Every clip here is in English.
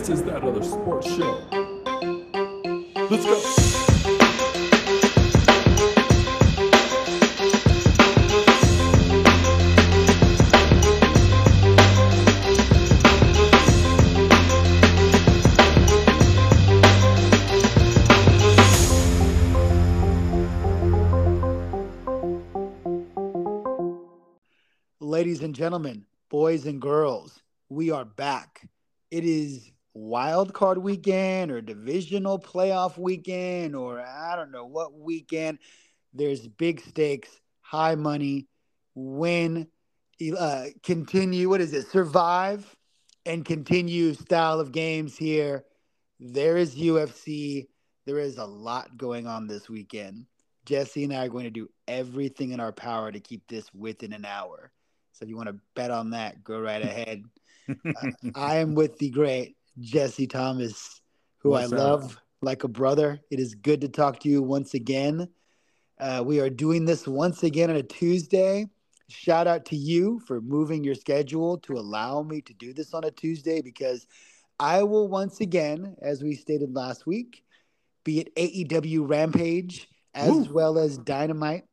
This is that other sports show. Let's go. Ladies and gentlemen, boys and girls, we are back. It is wild card weekend or divisional playoff weekend or I don't know what weekend. There's big stakes, high money, win, uh, continue. What is it? Survive and continue style of games here. There is UFC. There is a lot going on this weekend. Jesse and I are going to do everything in our power to keep this within an hour. So if you want to bet on that, go right ahead. uh, I am with the great Jesse Thomas, who What's I up? love like a brother. It is good to talk to you once again. Uh, we are doing this once again on a Tuesday. Shout out to you for moving your schedule to allow me to do this on a Tuesday because I will once again, as we stated last week, be at AEW Rampage as Woo. well as Dynamite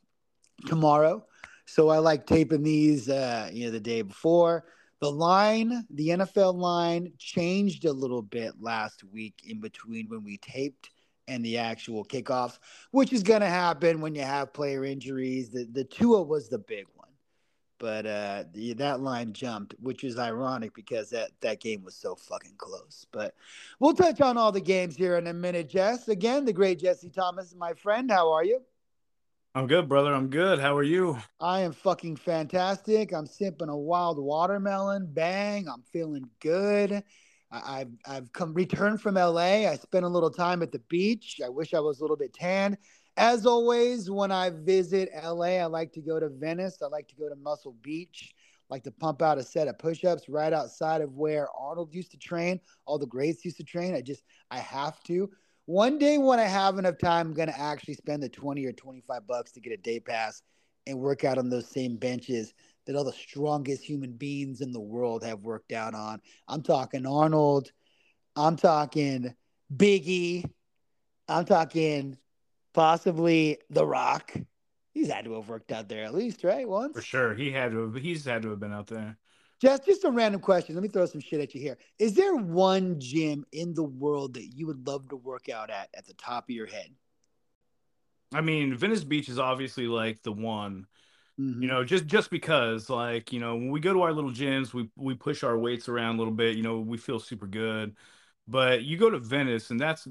tomorrow. So I like taping these, uh, you know, the day before. The line, the NFL line, changed a little bit last week in between when we taped and the actual kickoffs, which is going to happen when you have player injuries. The the Tua was the big one, but uh, the, that line jumped, which is ironic because that that game was so fucking close. But we'll touch on all the games here in a minute. Jess, again, the great Jesse Thomas, my friend. How are you? I'm good, brother. I'm good. How are you? I am fucking fantastic. I'm sipping a wild watermelon. Bang! I'm feeling good. I, I've I've come returned from LA. I spent a little time at the beach. I wish I was a little bit tan. As always, when I visit LA, I like to go to Venice. I like to go to Muscle Beach. Like to pump out a set of push-ups right outside of where Arnold used to train. All the greats used to train. I just I have to. One day when I have enough time, I'm gonna actually spend the 20 or 25 bucks to get a day pass and work out on those same benches that all the strongest human beings in the world have worked out on. I'm talking Arnold. I'm talking Biggie. I'm talking possibly The Rock. He's had to have worked out there at least, right? Once. For sure. He had to have, he's had to have been out there. Just just a random question. Let me throw some shit at you here. Is there one gym in the world that you would love to work out at at the top of your head? I mean, Venice Beach is obviously like the one, Mhm. you know, just just because like, you know, when we go to our little gyms, we we push our weights around a little bit, you know, we feel super good. But you go to Venice and that's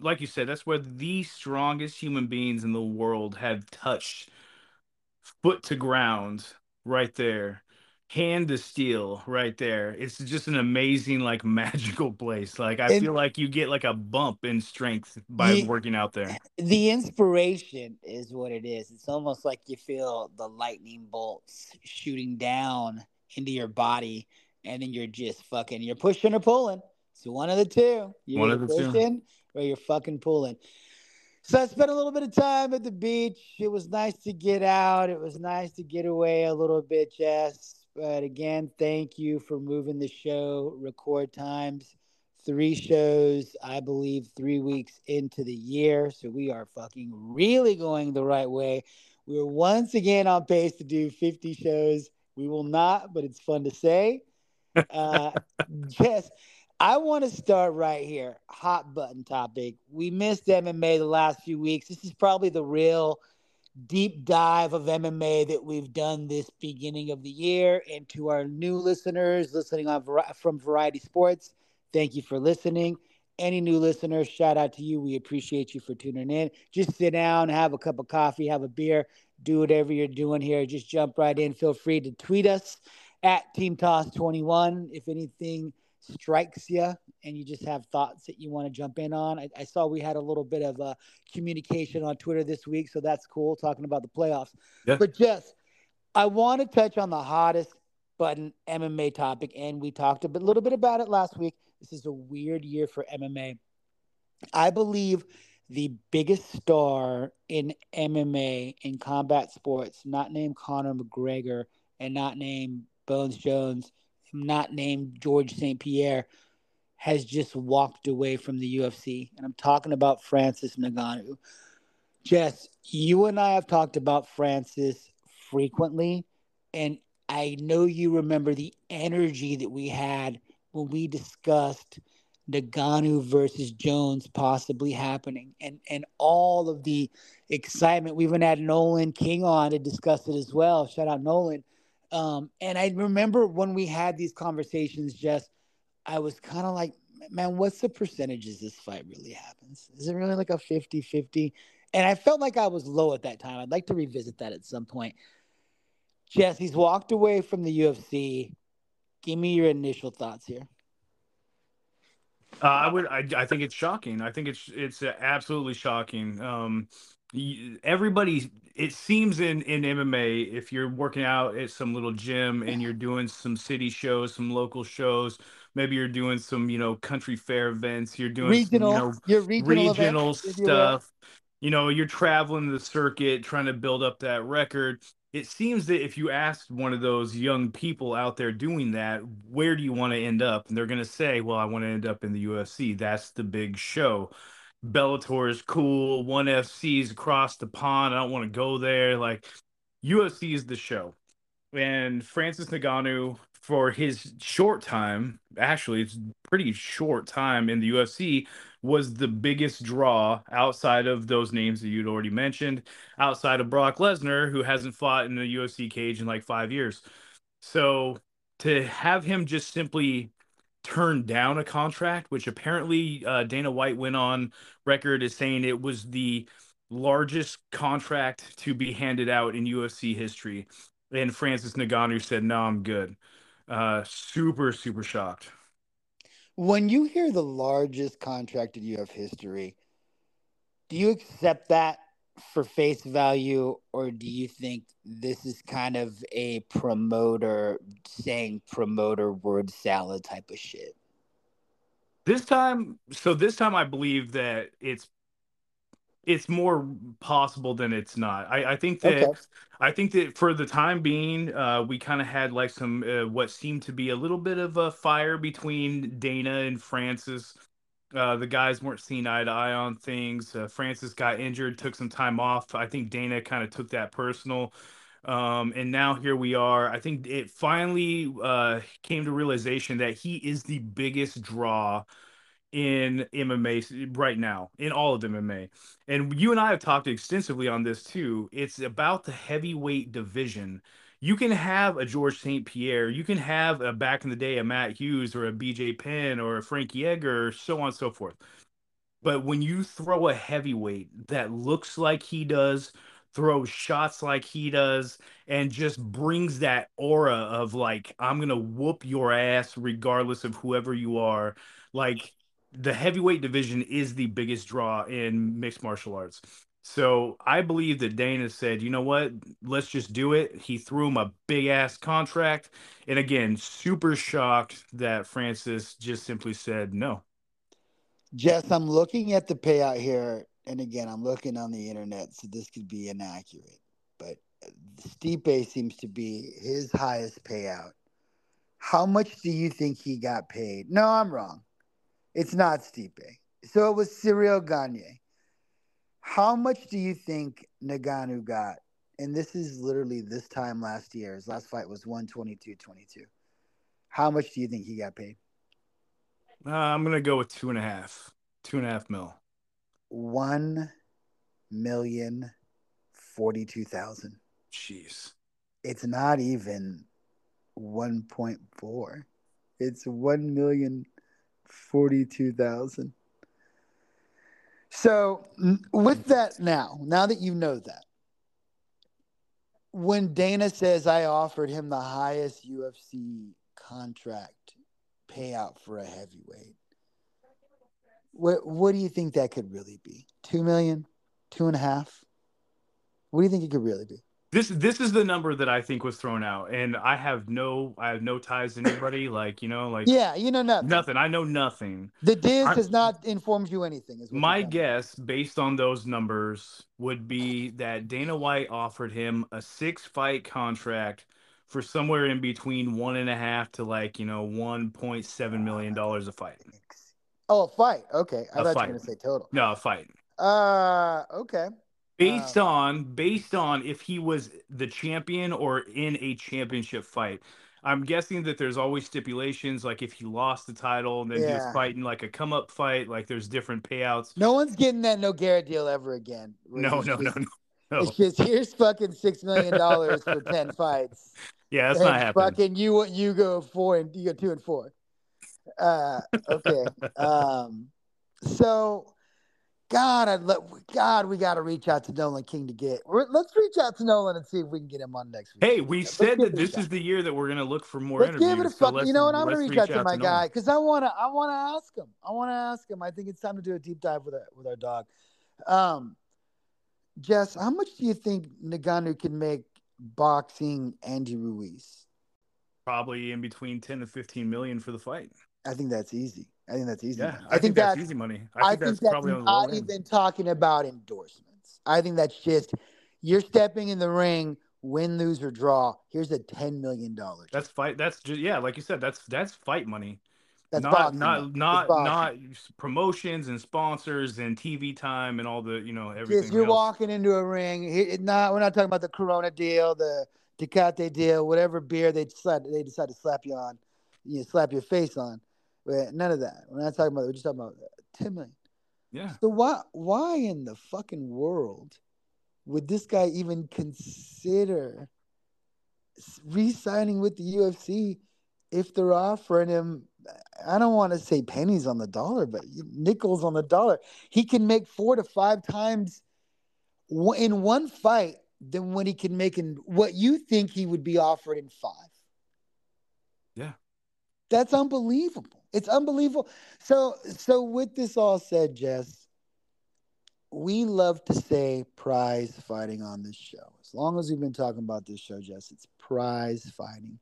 like you said, that's where the strongest human beings in the world have touched foot to ground right there. Hand to steel right there. It's just an amazing, like magical place. Like I And- feel like you get like a bump in strength by Ye- working out there. the inspiration is what it is. It's almost like you feel the lightning bolts shooting down into your body, and then you're just fucking you're pushing or pulling. It's one of the two. You're One of the two. pushing or you're fucking pulling. So I spent a little bit of time at the beach. It was nice to get out. It was nice to get away a little bit, Jess. But again, thank you for moving the show record times three shows, I believe, three weeks into the year. So we are fucking really going the right way. We're once again on pace to do 50 shows. We will not, but it's fun to say. Uh, yes, I want to start right here. Hot button topic. We missed MMA the last few weeks. This is probably the real deep dive of MMA that we've done this beginning of the year. And to our new listeners listening on from Variety Sports, thank you for listening. Any new listeners, shout out to you. We appreciate you for tuning in. Just sit down, have a cup of coffee, have a beer, do whatever you're doing here. Just jump right in. Feel free to tweet us at Team Toss 21 if anything strikes you and you just have thoughts that you want to jump in on. I, I saw we had a little bit of uh, communication on Twitter this week, so that's cool talking about the playoffs. Yeah. But Jess, I want to touch on the hottest button MMA topic, and we talked a bit, little bit about it last week. This is a weird year for MMA. I believe the biggest star in MMA in combat sports, not named Conor McGregor and not named Bones Jones, not named George St. Pierre, has just walked away from the UFC, and I'm talking about Francis Ngannou. Jess, you and I have talked about Francis frequently, and I know you remember the energy that we had when we discussed Ngannou versus Jones possibly happening, and and all of the excitement. We even had Nolan King on to discuss it as well. Shout out Nolan. Um, and I remember when we had these conversations, Jess, I was kind of like, man, what's the percentages this fight really happens? Is it really like a 50 50? And I felt like I was low at that time. I'd like to revisit that at some point. Jess, he's walked away from the UFC. Give me your initial thoughts here. Uh, I would. I, I think it's shocking. I think it's it's absolutely shocking. Um, everybody. It seems in in MMA, if you're working out at some little gym and you're doing some city shows, some local shows, maybe you're doing some you know country fair events, you're doing regional, some, you know, regional, regional stuff. You know, you're traveling the circuit, trying to build up that record it seems that if you asked one of those young people out there doing that, where do you want to end up? And they're going to say, well, I want to end up in the UFC. That's the big show. Bellator is cool. One FC is across the pond. I don't want to go there. Like UFC is the show. And Francis Ngannou, for his short time, actually, it's pretty short time in the UFC, was the biggest draw outside of those names that you'd already mentioned, outside of Brock Lesnar, who hasn't fought in the UFC cage in like five years. So to have him just simply turn down a contract, which apparently uh, Dana White went on record as saying it was the largest contract to be handed out in UFC history. And Francis Ngannou said, "No, I'm good." Uh, super, super shocked. When you hear the largest contract in UFC history, do you accept that for face value, or do you think this is kind of a promoter saying promoter word salad type of shit? This time, so this time I believe that it's it's more possible than it's not. I, I think that okay. I think that for the time being, uh, we kind of had like some uh, what seemed to be a little bit of a fire between Dana and Francis. Uh, the guys weren't seeing eye to eye on things. Uh, Francis got injured, took some time off. I think Dana kind of took that personal. Um, and now here we are. I think it finally uh, came to realization that he is the biggest draw in MMA right now, in all of MMA. And you and I have talked extensively on this too. It's about the heavyweight division. You can have a George St. Pierre, you can have a back in the day a Matt Hughes or a BJ Penn or a Frankie or so on and so forth. But when you throw a heavyweight that looks like he does, throws shots like he does, and just brings that aura of like, I'm gonna whoop your ass regardless of whoever you are. Like the heavyweight division is the biggest draw in mixed martial arts. So I believe that Dana said, you know what, let's just do it. He threw him a big ass contract. And again, super shocked that Francis just simply said no. Jess, I'm looking at the payout here. And again, I'm looking on the internet, so this could be inaccurate. But Stipe seems to be his highest payout. How much do you think he got paid? No, I'm wrong. It's not Stipe. So it was Ciryl Gane. How much do you think Ngannou got? And this is literally this time last year. His last fight was 122 22. How much do you think he got paid? Uh, I'm going to go with two and a half. Two and a half mil. One million forty-two thousand. Jeez. It's not even 1.4. It's 1 million 42,000. So, with that now, now that you know that, when Dana says I offered him the highest UFC contract payout for a heavyweight, what what do you think that could really be? Two million, two and a half? What do you think it could really be? This this is the number that I think was thrown out, and I have no I have no ties to anybody. like you know, like yeah, you know nothing. Nothing. I know nothing. The Diz has not informed you anything. my guess, based on those numbers, would be that Dana White offered him a six fight contract for somewhere in between one and a half to like you know one point seven million dollars a fight. Oh, a fight. Okay, I A thought fight. you were gonna say total. No, a fight. Uh, okay. Based Uh, on based on if he was the champion or in a championship fight. I'm guessing that there's always stipulations, like if he lost the title and then he was fighting like a come up fight, like there's different payouts. No one's getting that no Garrett deal ever again. No, no, no, no, no. It's just here's fucking six million dollars for ten fights. Yeah, that's and not happening. Fucking you, you go four and you go two and four. Uh, okay. um, so, God, I'd let God, we got to reach out to Nolan King to get. We're, let's reach out to Nolan and see if we can get him on next week. Hey, we Let's said that this shot. is the year that we're gonna look for more Let's interviews. give it a fuck. let's- you know what? I'm gonna reach out to my Nolan. guy because I wanna, I wanna ask him. I wanna ask him. I think it's time to do a deep dive with our, with our dog. Um, Jess, how much do you think Ngannou can make boxing Andy Ruiz? Probably in between ten to fifteen million for the fight. I think that's easy. I think that's easy. Yeah, money. I, think, that's, easy money. I think that's, probably on the not low end. even talking about endorsements. I think that's just you're stepping in the ring, win, lose, or draw. Here's a ten million dollars. That's fight. That's just yeah, like you said. That's that's fight money. that's not boxing not not not promotions and sponsors and TV time and all the you know everything. Just you're else. walking into a ring. It, not we're not talking about the Corona deal, the Tecate deal, whatever beer they decide they decide to slap you on, you know, slap your face on. None of that. We're not talking about. We're just talking about ten million. Yeah, So why why in the fucking world would this guy even consider re-signing with the UFC if they're offering him I don't want to say pennies on the dollar, but nickels on the dollar. He can make four to five times in one fight than what he can make in what you think he would be offered in five. Yeah. That's unbelievable. It's unbelievable. So so with this all said, Jess, we love to say prize fighting on this show. As long as we've been talking about this show, Jess, it's prize fighting.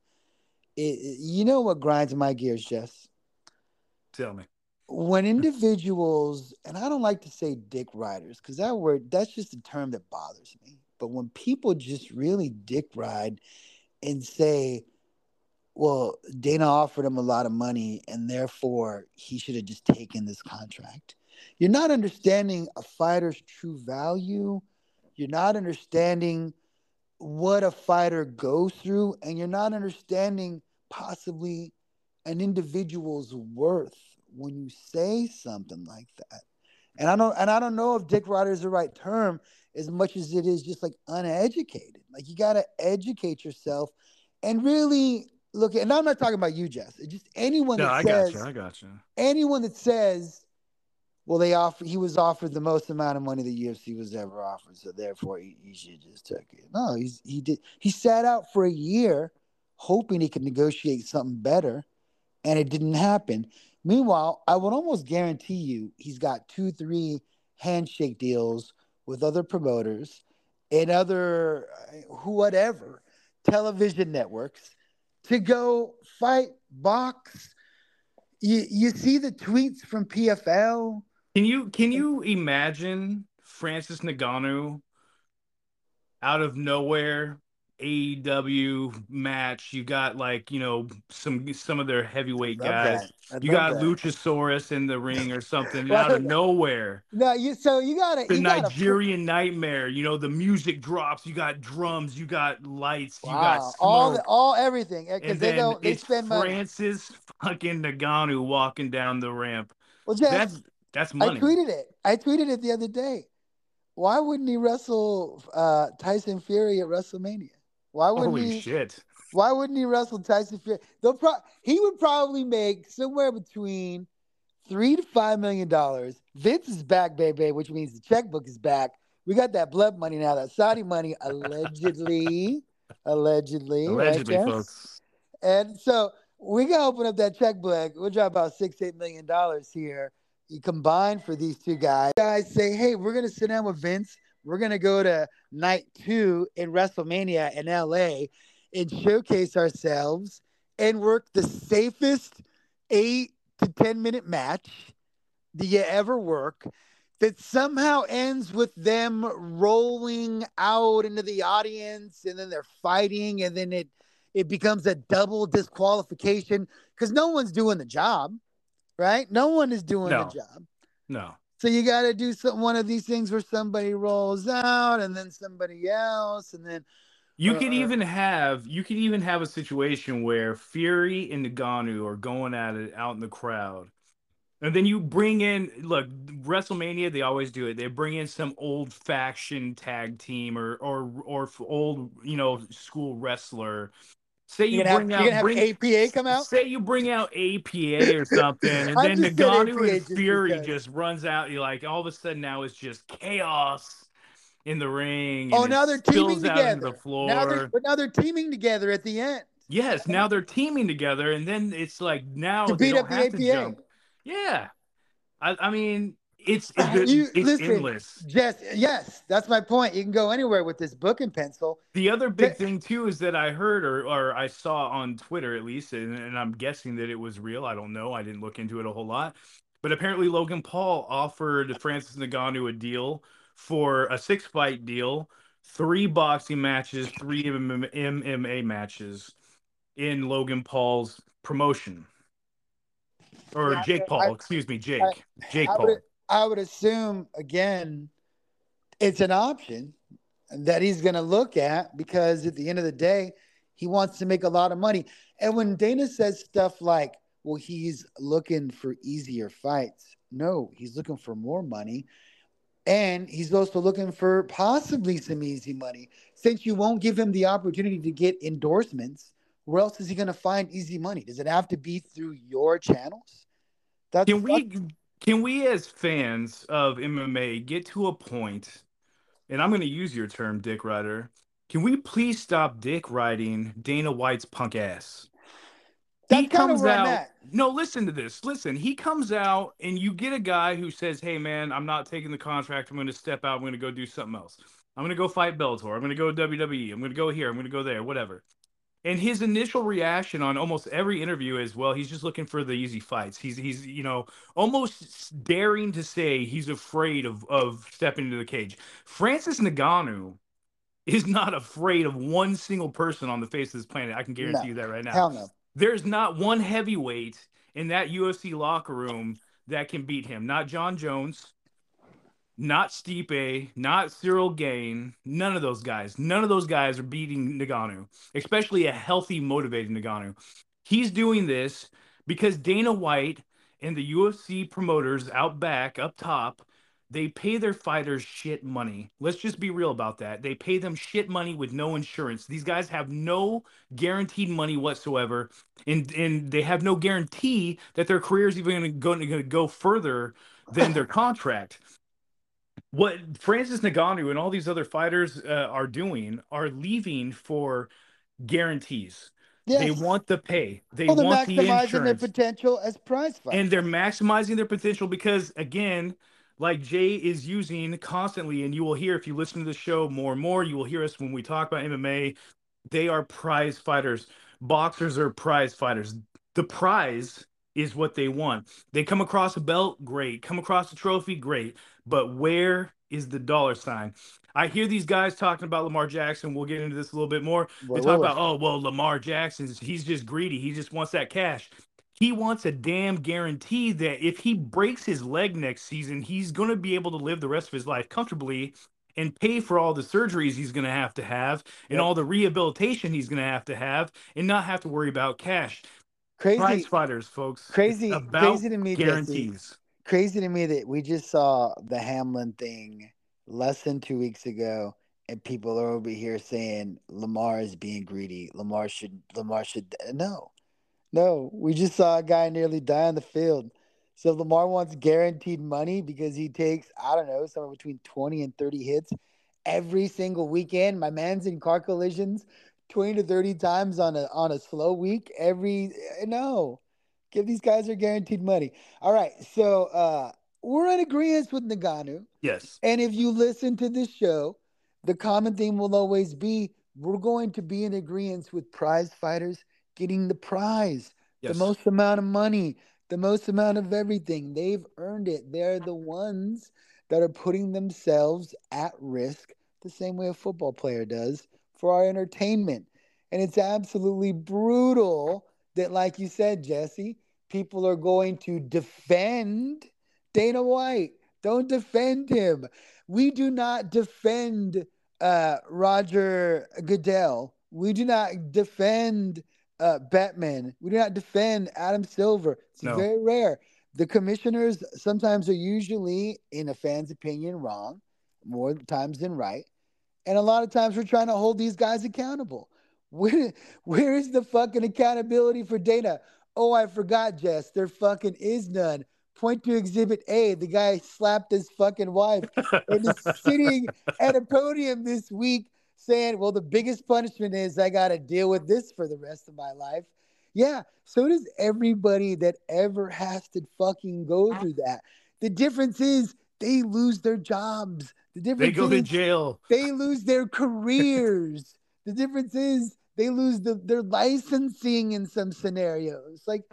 It, you know what grinds my gears, Jess? tell me. when individuals and i don't like to say dick riders because that word that's just a term that bothers me but when people just really dick ride and say well dana offered him a lot of money and therefore he should have just taken this contract you're not understanding a fighter's true value you're not understanding what a fighter goes through and you're not understanding possibly an individual's worth when you say something like that. And I don't and I don't know if dick rider is the right term as much as it is just like uneducated. Like you gotta educate yourself and really look at and I'm not talking about you, Jess. It's just anyone No, that I says got you. I got you. anyone that says, well, they offer he was offered the most amount of money the UFC was ever offered, so therefore he, he should just took it. No, he's he did he sat out for a year hoping he could negotiate something better, and it didn't happen. Meanwhile, I would almost guarantee you he's got two, three handshake deals with other promoters and other uh, whatever television networks to go fight box. You you see the tweets from PFL. Can you can you imagine Francis Ngannou out of nowhere AEW match? You got like you know some some of their heavyweight guys. You got that. Luchasaurus in the ring or something out of nowhere. No, you so you gotta The you gotta Nigerian Nightmare. You know the music drops. You got drums. You got lights. You got smoke. all the, all everything because and they then don't they it's spend money. Francis fucking Ngannou walking down the ramp. Well, Jeff, That's that's money. I tweeted it. I tweeted it the other day. Why wouldn't he wrestle uh, Tyson Fury at WrestleMania? Why wouldn't Holy he? shit! Why wouldn't he wrestle Tyson Fury? They'll pro- he would probably make somewhere between three to five million dollars. Vince is back, baby, which means the checkbook is back. We got that blood money now, that Saudi money, allegedly, allegedly, Allegedly, Jeff? folks. And so we gotta open up that checkbook. We'll drop about six, eight million dollars here. You combine for these two guys. Guys say, hey, we're gonna sit down with Vince. We're gonna go to night two in WrestleMania in LA and showcase ourselves and work the safest eight to ten minute match that you ever work that somehow ends with them rolling out into the audience and then they're fighting and then it it becomes a double disqualification because no one's doing the job, right? No one is doing No. the job. No. So you got to do some one of these things where somebody rolls out and then somebody else and then You could Uh, even have you could even have a situation where Fury and Ngannou are going at it out in the crowd. And then you bring in look, WrestleMania, they always do it. They bring in some old faction tag team or or or old, you know, school wrestler. Say you have, bring you're out bring, APA come out. Say you bring out APA or something, and then just Ngannou and Fury because. just runs out. You're like, all of a sudden now it's just chaos in the ring. Oh, now they're teaming out into together. the floor. Now they're but now they're teaming together at the end Yes, now they're teaming together, and then it's like now to they beat don't up the have to APA. jump. Yeah, I, I mean it's it's, You- it's listen, endless. Yes, yes, that's my point. You can go anywhere with this book and pencil. The other big Th- thing too is that I heard or or I saw on Twitter at least, and, and I'm guessing that it was real. I don't know. I didn't look into it a whole lot, but apparently Logan Paul offered Francis Ngannou a deal for a six fight deal, three boxing matches, three MMA matches in Logan Paul's promotion. Or Yeah, Jake Paul, I- excuse me, Jake. Jake I Paul. I would assume again, it's an option that he's going to look at because at the end of the day, he wants to make a lot of money. And when Dana says stuff like, "Well, he's looking for easier fights," no, he's looking for more money, and he's also looking for possibly some easy money. Since you won't give him the opportunity to get endorsements, where else is he going to find easy money? Does it have to be through your channels? That's Can we can we as fans of MMA get to a point, and I'm going to use your term, Dick Rider. Can we please stop dick riding Dana White's punk ass? That's he comes out. at. No, listen to this. Listen, he comes out, and you get a guy who says, "Hey, man, I'm not taking the contract. I'm going to step out. I'm going to go do something else. I'm going to go fight Bellator. I'm going to go WWE. I'm going to go here. I'm going to go there. Whatever." And his initial reaction on almost every interview is, "Well, he's just looking for the easy fights. He's he's you know almost daring to say he's afraid of of stepping into the cage." Francis Ngannou is not afraid of one single person on the face of this planet. I can guarantee No. you that right now Hell no. there's not one heavyweight in that UFC locker room that can beat him. Not Jon Jones, not Stipe, not Ciryl Gane. None of those guys. None of those guys are beating Ngannou, especially a healthy, motivated Ngannou. He's doing this because Dana White and the UFC promoters out back, up top, they pay their fighters shit money. Let's just be real about that. They pay them shit money with no insurance. These guys have no guaranteed money whatsoever, and and they have no guarantee that their career is even going to go further than their contract. What Francis Ngannou and all these other fighters uh, are doing are leaving for guarantees. Yes. They want the pay. They well, they're want the maximizing their potential as prize fighters. and they're maximizing their potential because again like jay is using constantly and you will hear if you listen to the show more and more you will hear us when we talk about mma they are prize fighters boxers are prize fighters the prize is what they want they come across a belt great come across a trophy great but where is the dollar sign i hear these guys talking about lamar jackson we'll get into this a little bit more Boy, they talk about oh well lamar jackson he's just greedy he just wants that cash he wants a damn guarantee that if he breaks his leg next season, he's going to be able to live the rest of his life comfortably and pay for all the surgeries he's going to have to have and Yep. all the rehabilitation he's going to have to have and not have to worry about cash. crazy, Prize fighters, folks. Crazy, about crazy to me, guarantees. Crazy to me that we just saw the Hamlin thing less than two weeks ago, and people are over here saying Lamar is being greedy. Lamar should, Lamar should. No, no. We just saw a guy nearly die on the field. So Lamar wants guaranteed money because he takes, I don't know, somewhere between 20 and 30 hits every single weekend. My man's in car collisions 20 to 30 times on a on a slow week. Every no. Give these guys their guaranteed money. All right. So uh we're in agreement with Ngannou. Yes. And if you listen to this show, the common theme will always be we're going to be in agreement with prize fighters getting the prize, Yes. the most amount of money, the most amount of everything. They've earned it. They're the ones that are putting themselves at risk the same way a football player does for our entertainment. And it's absolutely brutal that, like you said, Jesse, people are going to defend Dana White. Don't defend him. We do not defend uh, Roger Goodell. We do not defend uh, Bettman. We do not defend Adam Silver. It's No. very rare. The commissioners sometimes are usually, in a fan's opinion, wrong, more times than right. And a lot of times we're trying to hold these guys accountable. Where, where is the fucking accountability for Dana? Oh, I forgot, Jess. There fucking is none. Point to exhibit A. The guy slapped his fucking wife and is sitting at a podium this week saying, Well, the biggest punishment is I got to deal with this for the rest of my life. Yeah, so does everybody that ever has to fucking go through that. The difference is they lose their jobs. The difference They go to jail. they lose their careers. the difference is they lose the, their licensing in some scenarios. Like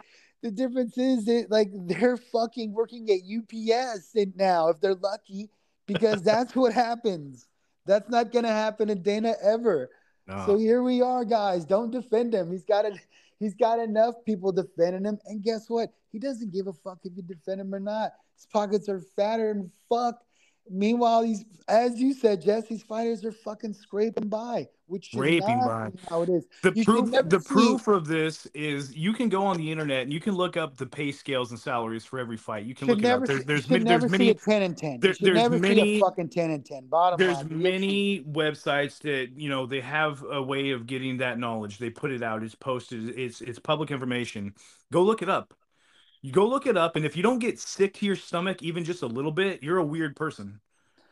the difference is that like they're fucking working at UPS and now if they're lucky because that's what happens. That's not gonna happen to Dana ever. No. So here we are, guys. Don't defend him. He's got it. He's got enough people defending him, and guess what? He doesn't give a fuck if you defend him or not. His pockets are fatter and fuck. Meanwhile, these, as you said, Jesse's fighters are fucking scraping by, which Scraping by. how it is. the you proof the see- proof of this is you can go on the internet and you can look up the pay scales and salaries for every fight. You can Should look it up. There's there's many never there's many ten and ten. there- there's never many- fucking ten and ten. Bottom there's line, many websites that you know they have a way of getting that knowledge. They put it out. It's posted. It's it's public information. Go look it up. You go look it up, and if you don't get sick to your stomach even just a little bit, you're a weird person.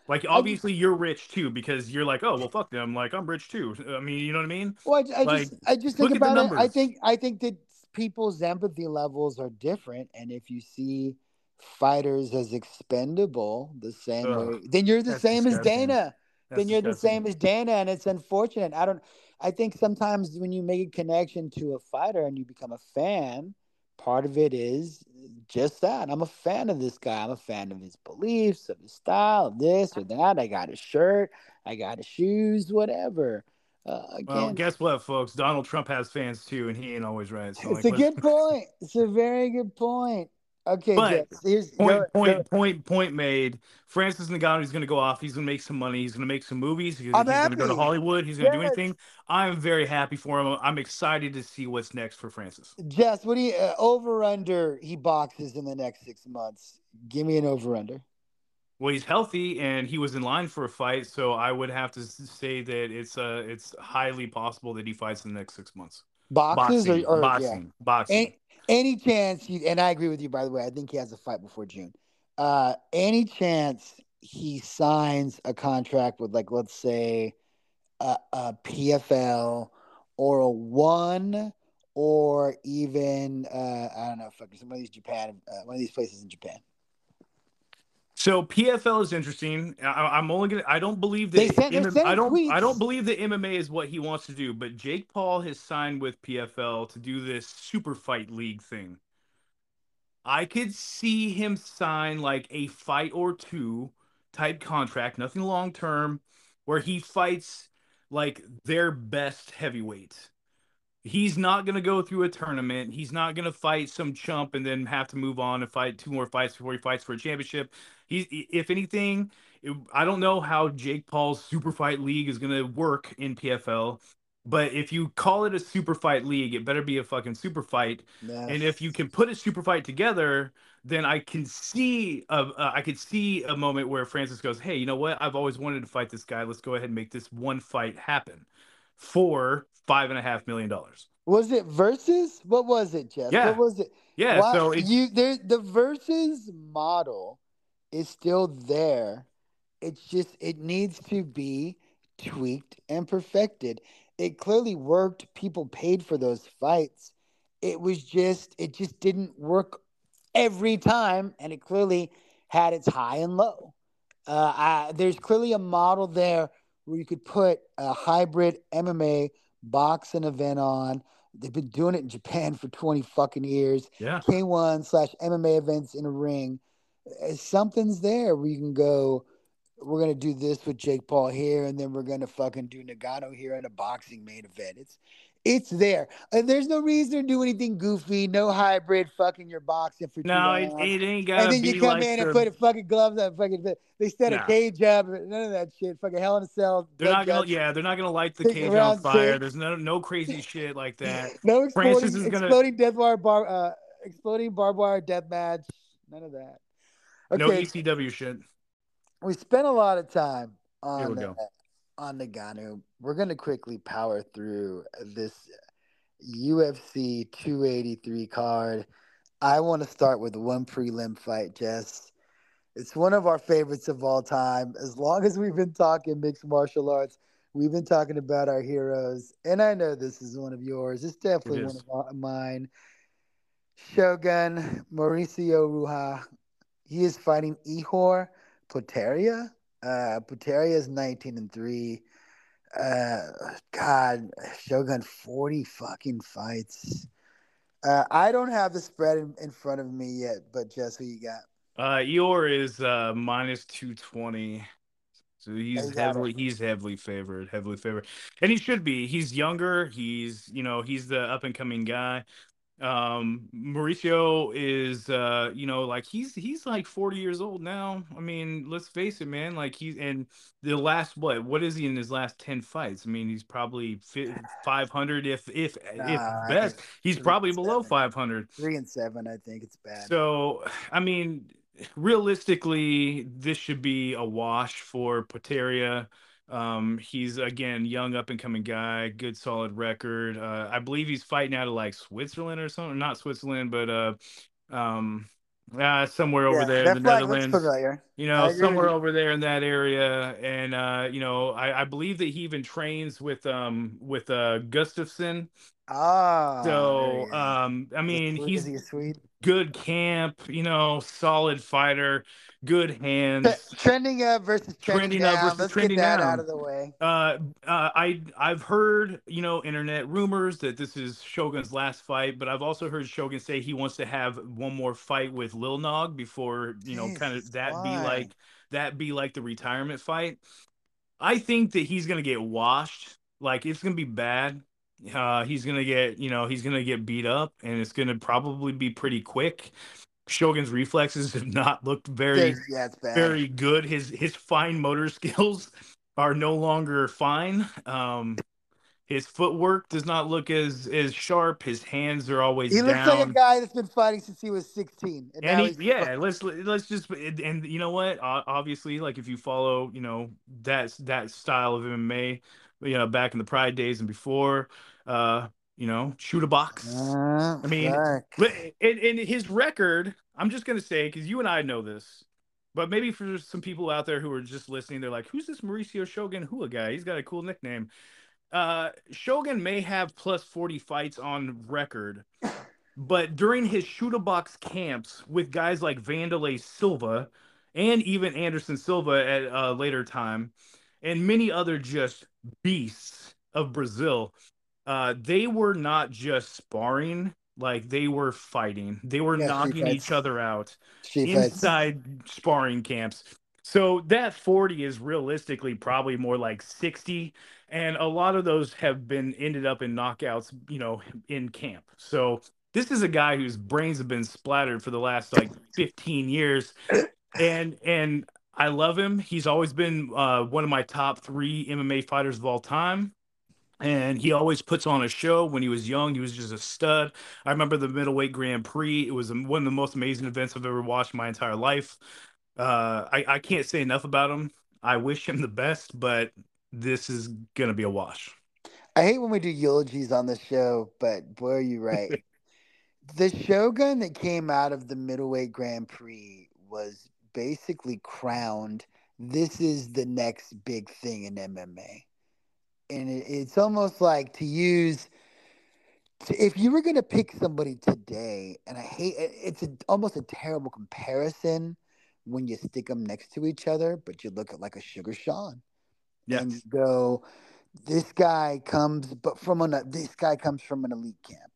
Like obviously you're rich too because you're like, oh well, fuck them. Like I'm rich too. I mean, you know what I mean? Well, I, I Like, just I just think about it. I think I think that people's empathy levels are different, and if you see fighters as expendable the same Ugh, way, then you're the same as. Dana. That's then you're disgusting. the same as Dana, and it's unfortunate. I don't. I think sometimes when you make a connection to a fighter and you become a fan, part of it is just that. I'm a fan of this guy. I'm a fan of his beliefs, of his style, of this or that. I got his shirt. I got his shoes, whatever. Uh, again, Well, guess what, folks? Donald Trump has fans too, and he ain't always right. So, it's like, a good point. It's a very good point. Okay, But here's point, point, point, point made. Francis Ngannou is going to go off. He's going to make some money. He's going to make some movies. He's, he's going to go to. Hollywood. He's going to do anything. I'm very happy for him. I'm excited to see what's next for Francis. Jess, what do you uh, over under? He boxes in the next six months. Give me an over under. Well, he's healthy and he was in line for a fight, so I would have to say that it's uh it's highly possible that he fights in the next six months. Boxes Boxing, or, or boxing, yeah. boxing. Any, any chance? You, and I agree with you. By the way, I think he has a fight before June. Uh, any chance he signs a contract with, like, let's say, a, a PFL or a one, or even uh, I don't know, fucking some of these Japan, uh, one of these places in Japan. So PFL is interesting. I, I'm only gonna. I don't believe that. They sent- they're MM I don't. I don't believe that MMA is what he wants to do. But Jake Paul has signed with PFL to do this super fight league thing. I could see him sign like a fight or two type contract, nothing long term, where he fights like their best heavyweight. He's not going to go through a tournament. He's not going to fight some chump and then have to move on and fight two more fights before he fights for a championship. He's, if anything, it- I don't know how Jake Paul's super fight league is going to work in PFL, but if you call it a super fight league, it better be a fucking super fight. And if you can put a super fight together, then I can see a, uh, I could see a moment where Francis goes, "Hey, you know what? I've always wanted to fight this guy. Let's go ahead and make this one fight happen for five and a half million dollars." was it versus? What was it, Jeff? Yeah. What was it? Yeah, Why- so it's, you there the versus model is still there. It's just it needs to be tweaked and perfected. It clearly worked. People paid for those fights. It was just it just didn't work every time, and it clearly had its high and low. Uh, I, there's clearly a model there where you could put a hybrid MMA boxing event on. They've been doing it in Japan for 20 fucking years. yeah, K1 slash MMA events in a ring. Uh, Something's there where you can go, we're gonna do this with Jake Paul here, and then we're gonna fucking do Ngannou here in a boxing main event. It's It's there. And there's no reason to do anything goofy, no hybrid fucking your boxing for No, it, it ain't gotta and then you come like in and put a fucking gloves on, fucking. They set Nah. a cage up, none of that shit. Fucking hell in a cell. They're not gonna, guts. yeah, they're not gonna light the cage on fire. six. There's no no crazy shit like that. No exploding, is gonna- exploding death wire bar, uh, exploding barbed wire death match. None of that. No Okay, ECW shit. we spent a lot of time on we go. On Ngannou. We're gonna quickly power through this UFC 283 card. I want to start with one prelim fight, Jess. It's one of our favorites of all time. As long as we've been talking mixed martial arts, we've been talking about our heroes, and I know this is one of yours. It's definitely It one of our- mine. Shogun Mauricio Rua. He is fighting Ihor Potieria. Uh, is 19 and 3. Uh, God, Shogun 40 fucking fights. Uh, I don't have the spread in, in front of me yet, but Jess, who you got? Uh, Ihor is uh minus two twenty, so he's heavily he's heavily favored, heavily favored, and he should be. He's younger. He's you know he's the up and coming guy. Um, Mauricio is uh you know like he's he's like forty years old now. I mean, let's face it, man. Like he's and the last what what is he in his last ten fights? I mean, he's probably five hundred if if Nah, if best. He's probably below seven. five hundred. Three and seven, I think it's bad. So, I mean, realistically, this should be a wash for Potieria. Um, he's again young, up and coming guy, good solid record. Uh, I believe he's fighting out of like Switzerland or something, not Switzerland, but uh, um, uh, somewhere over Yeah, there, in the Netherlands. You know, somewhere over there in that area, and uh, you know, I, I believe that he even trains with um with uh Gustafsson. Ah, So, um, I mean, he's is he a Swede? Good camp, you know, solid fighter, good hands. Tre- trending up versus trending, Trending up down. versus Let's trending get that down. out of the way. Uh, uh, I I've heard you know internet rumors that this is Shogun's last fight, but I've also heard Shogun say he wants to have one more fight with Lil Nog before you know kind of that be like that be like the retirement fight. I think that he's gonna get washed. Like it's gonna be bad. Uh, he's gonna get you know he's gonna get beat up, and it's gonna probably be pretty quick. Shogun's reflexes have not looked very yeah, very good. His his fine motor skills are no longer fine. Um, his footwork does not look as as sharp. His hands are always he looks down. like a guy that's been fighting since he was 16. And, and he, yeah, let's let's just and and you know what? Obviously, like if you follow, you know that that style of MMA, you know back in the Pride days and before, uh, you know, Chute Boxe. Uh, I mean, in, in his record, I'm just gonna say because you and I know this, but maybe for some people out there who are just listening, they're like, "Who's this Mauricio Shogun Rua guy? He's got a cool nickname." Uh, Shogun may have plus 40 fights on record, but during his Chute Boxe camps with guys like Wanderlei Silva and even Anderson Silva at a later time, and many other just beasts of Brazil, uh, they were not just sparring, like they were fighting. They were Yeah, knocking each other out fights. inside sparring camps. So that 40 is realistically probably more like 60 and a lot of those have been ended up in knockouts, you know, in camp. So this is a guy whose brains have been splattered for the last like 15 years and and I love him. He's always been uh, one of my top 3 MMA fighters of all time and he always puts on a show. When he was young, he was just a stud. I remember the middleweight Grand Prix. It was one of the most amazing events I've ever watched in my entire life. Uh, I, I can't say enough about him. I wish him the best, but this is gonna be a wash. I hate when we do eulogies on the show, but boy, are you right. the Shogun that came out of the middleweight Grand Prix was basically crowned. This is the next big thing in MMA. And it, it's almost like to use, if you were going to pick somebody today, and I hate it, it's a, almost a terrible comparison when you stick them next to each other, but you look at like a Sugar Sean and you go, this guy comes, but from an this guy comes from an elite camp.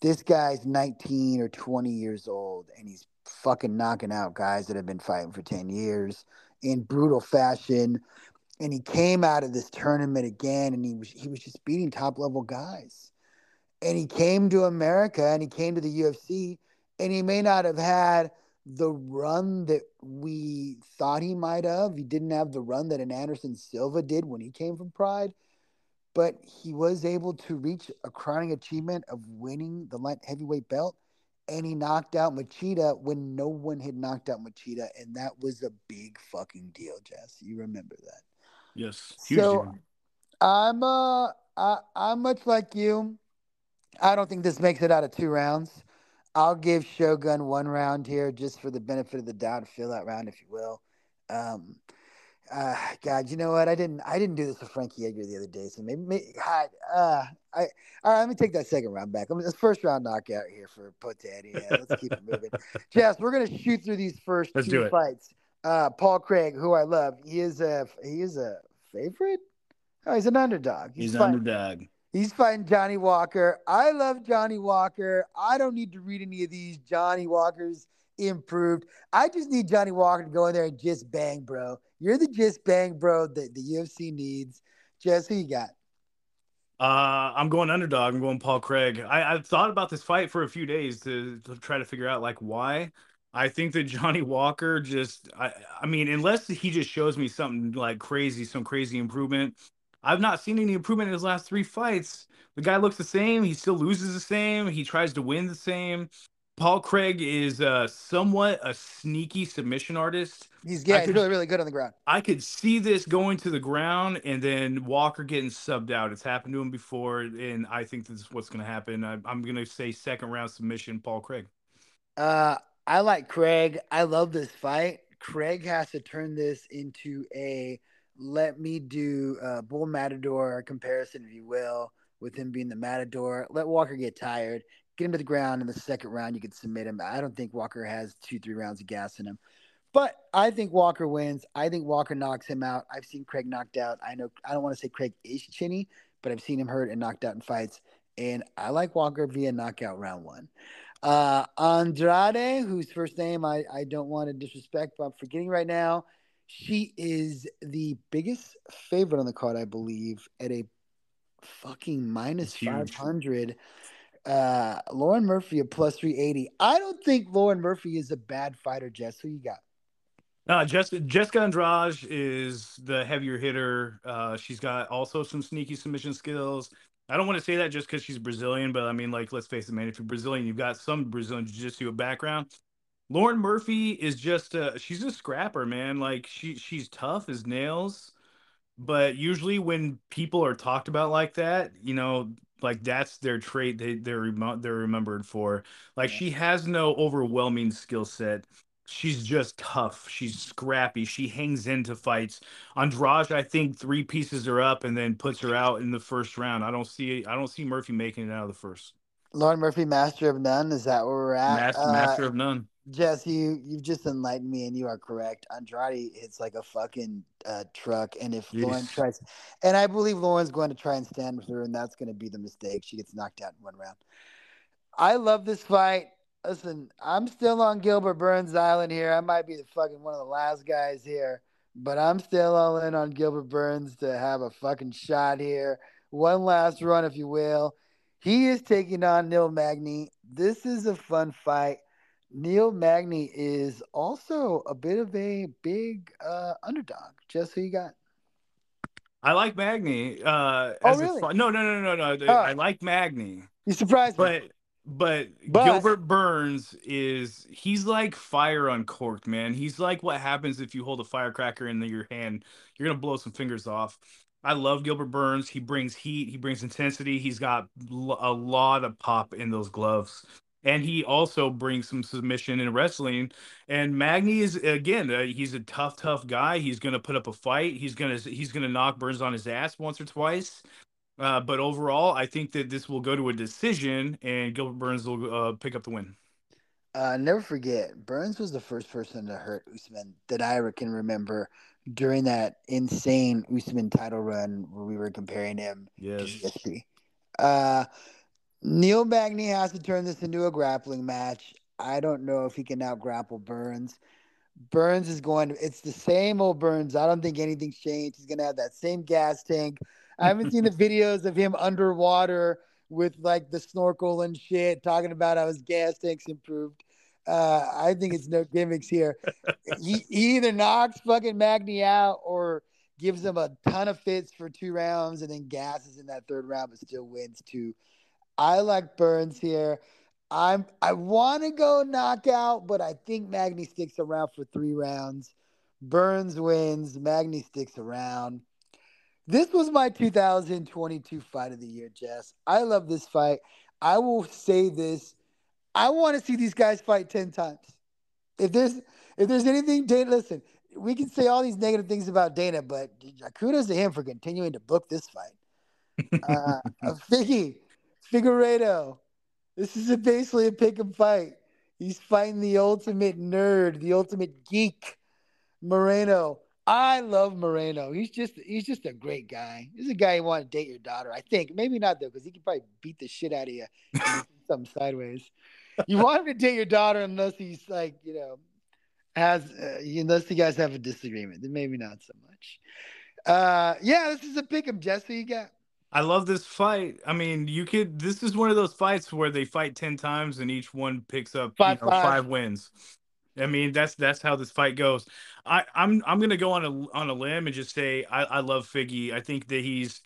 This guy's 19 or 20 years old, and he's fucking knocking out guys that have been fighting for 10 years in brutal fashion. And he came out of this tournament again, and he was he was just beating top level guys. and he came to America and he came to the UFC, and he may not have had the run that we thought he might have. He didn't have the run that an Anderson Silva did when he came from Pride, but he was able to reach a crowning achievement of winning the light heavyweight belt. And he knocked out Machida when no one had knocked out Machida, and that was a big fucking deal, Jess. You remember that? Yes. So I'm uh I, I'm much like you. I don't think this makes it out of two rounds. I'll give Shogun one round here just for the benefit of the doubt. Fill that round, if you will. Um, uh, God, you know what? I didn't. I didn't do this with Frankie Edgar the other day, so maybe. maybe God, uh, I all right. Let me take that second round back. This first round knockout here for Potan. Yeah, let's keep it moving. Jess, we're gonna shoot through these 1st Let's two do it. fights. Uh, Paul Craig, who I love, he is a he is a favorite. Oh, he's an underdog. He's fighting- underdog. He's fighting Johnny Walker. I love Johnny Walker. I don't need to read any of these. Johnny Walker's improved. I just need Johnny Walker to go in there and just bang, bro. You're the just bang, bro, that the UFC needs. Jess, who you got? Uh, I'm going underdog. I'm going Paul Craig. I, I've thought about this fight for a few days to, to try to figure out like why. I think that Johnny Walker just, I, I mean, unless he just shows me something like crazy, some crazy improvement. I've not seen any improvement in his last three fights. The guy looks the same. He still loses the same. He tries to win the same. Paul Craig is uh, somewhat a sneaky submission artist. He's yeah, I he's could- really, really good on the ground. I could see this going to the ground and then Walker getting subbed out. It's happened to him before, and I think this is what's going to happen. I, I'm going to say second round submission, Paul Craig. Uh, I like Craig. I love this fight. Craig has to turn this into a let me do a bull matador comparison, if you will, with him being the matador. Let Walker get tired, get him to the ground in the second round. You could submit him. I don't think Walker has two, three rounds of gas in him. But I think Walker wins. I think Walker knocks him out. I've seen Craig knocked out. I know I don't want to say Craig is chinny, but I've seen him hurt and knocked out in fights. And I like Walker via knockout round one. Uh, Andrade, whose first name I, I don't want to disrespect, but I'm forgetting right now. She is the biggest favorite on the card, I believe, at a fucking minus It's huge. 500. Uh, Lauren Murphy at plus 380. I don't think Lauren Murphy is a bad fighter, Jess. Who you got? Uh, Jess, Jessica Andrade is the heavier hitter. Uh, she's got also some sneaky submission skills. I don't want to say that just because she's Brazilian, but I mean, like, let's face it, man. If you're Brazilian, you've got some Brazilian jiu-jitsu background. Lauren Murphy is just a she's a scrapper, man. Like she she's tough as nails. But usually when people are talked about like that, you know, like that's their trait they they're remo- they're remembered for. Like Yeah. she has no overwhelming skill set. She's just tough. She's scrappy. She hangs into fights. Andrade, I think, three pieces are up and then puts her out in the first round. I don't see I don't see Murphy making it out of the first. Lauren Murphy, master of none. Is that where we're at? Master, Uh, master of none. Jess, you you've just enlightened me, and you are correct. Andrade hits like a fucking uh, truck, and if Lauren tries, and I believe Lauren's going to try and stand with her, and that's going to be the mistake. She gets knocked out in one round. I love this fight. Listen, I'm still on Gilbert Burns Island here. I might be the fucking one of the last guys here, but I'm still all in on Gilbert Burns to have a fucking shot here. One last run, if you will. He is taking on Neil Magny. This is a fun fight. Neil Magny is also a bit of a big uh, underdog. Just who you got? I like Magny. Uh, Oh, as really? no, no, no, no, no. Oh. I like Magny, You surprised me. but but But- Gilbert Burns is he's like fire uncorked, man. He's like what happens if you hold a firecracker in your hand. You're gonna blow some fingers off. I love Gilbert Burns. He brings heat. He brings intensity. He's got l- a lot of pop in those gloves. And he also brings some submission in wrestling. And Magny is again, uh, he's a tough, tough guy. He's gonna put up a fight. He's gonna he's gonna knock Burns on his ass once or twice. Uh, but overall, I think that this will go to a decision, and Gilbert Burns will uh, pick up the win. Uh, never forget, Burns was the first person to hurt Usman that I can remember during that insane Usman title run where we were comparing him to Yes. GSP. Uh, Neil Magny has to turn this into a grappling match. I don't know if he can out grapple Burns. Burns is going to, it's the same old Burns. I don't think anything's changed. He's going to have that same gas tank. I haven't seen the videos of him underwater with like the snorkel and shit, talking about how his gas tanks improved. Uh, I think it's no gimmicks here. he, he either knocks fucking Magny out or gives him a ton of fits for two rounds and then gasses in that third round, but still wins two. I like Burns here. I'm I want to go knockout, but I think Magny sticks around for three rounds. Burns wins. Magny sticks around. This was my 2022 fight of the year, Jess. I love this fight. I will say this. I want to see these guys fight 10 times. If there's if there's anything, Dana, listen, we can say all these negative things about Dana, but kudos to him for continuing to book this fight. Uh, Figgy, Figueiredo, this is a basically a pick and fight. He's fighting the ultimate nerd, the ultimate geek, Moreno. I love Moreno. He's just he's just a great guy. He's a guy who want to date your daughter. I think maybe not though, because he could probably beat the shit out of you something sideways. You want him to date your daughter unless he's like you know has uh, unless you guys have a disagreement. Then maybe not so much. Uh, yeah, this is a pick 'em. Jess, who you got? I love this fight. I mean, you could. This is one of those fights where they fight ten times and each one picks up five, you know, five. five wins. I mean, that's that's how this fight goes. I, I'm I'm gonna go on a on a limb and just say I, I love Figgy. I think that he's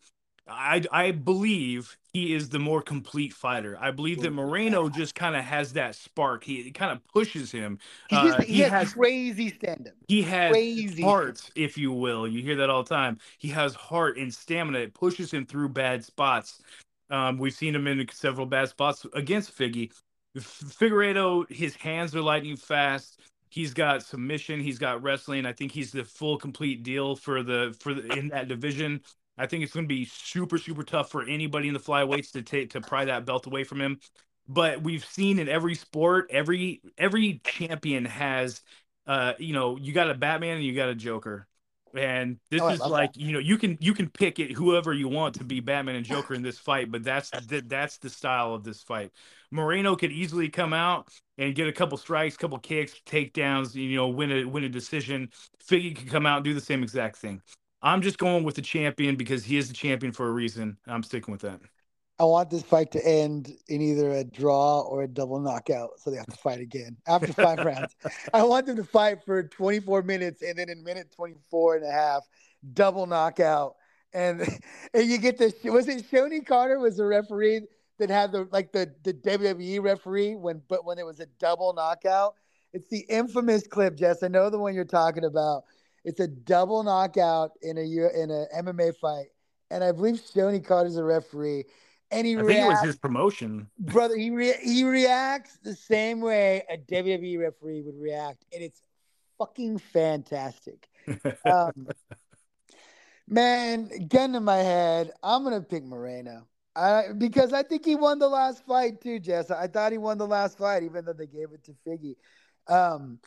I I believe he is the more complete fighter. I believe that Moreno just kind of has that spark. He kind of pushes him. He, just, uh, he, he has, has, crazy stand up. He has crazy heart, if you will. You hear that all the time. He has heart and stamina. It pushes him through bad spots. Um, we've seen him in several bad spots against Figgy. Figueiredo, his hands are lightning fast. He's got submission. He's got wrestling. I think he's the full complete deal for the for the, in that division. I think it's going to be super, super tough for anybody in the flyweights to take to pry that belt away from him. But we've seen in every sport, every every champion has, uh, you know, you got a Batman and you got a Joker, and this oh, is like that. you know you can you can pick it whoever you want to be Batman and Joker in this fight, but that's the, that's the style of this fight. Moreno could easily come out and get a couple strikes, couple kicks, takedowns, you know, win a win a decision. Figgy could come out and do the same exact thing. I'm just going with the champion because he is the champion for a reason. I'm sticking with that. I want this fight to end in either a draw or a double knockout, so they have to fight again after five rounds. I want them to fight for 24 minutes and then in minute 24 and a half, double knockout. And and you get this was it Shonie Carter was the referee that had the like the, the WWE referee when but when it was a double knockout. It's the infamous clip, Jess. I know the one you're talking about it's a double knockout in a in a MMA fight, and I believe Shonie Carter's a referee. And he I reacts, think it was his promotion, brother. He re- he reacts the same way a WWE referee would react, and it's fucking fantastic. um, man, gun to my head, I'm gonna pick Moreno. I, because I think he won the last fight too, Jess. I thought he won the last fight, even though they gave it to Figgy. Um,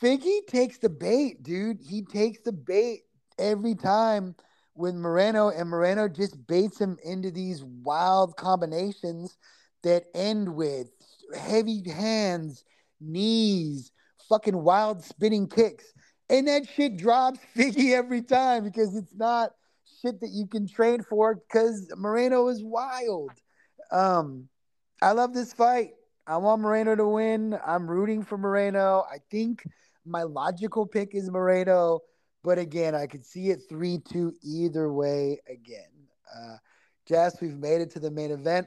Figgy takes the bait, dude. He takes the bait every time with Moreno, and Moreno just baits him into these wild combinations that end with heavy hands, knees, fucking wild spinning kicks. And that shit drops Figgy every time because it's not shit that you can train for because Moreno is wild. Um, I love this fight. I want Moreno to win. I'm rooting for Moreno. I think my logical pick is Moreno, but again, I could see it 3 2 either way again. Uh, Jess, we've made it to the main event.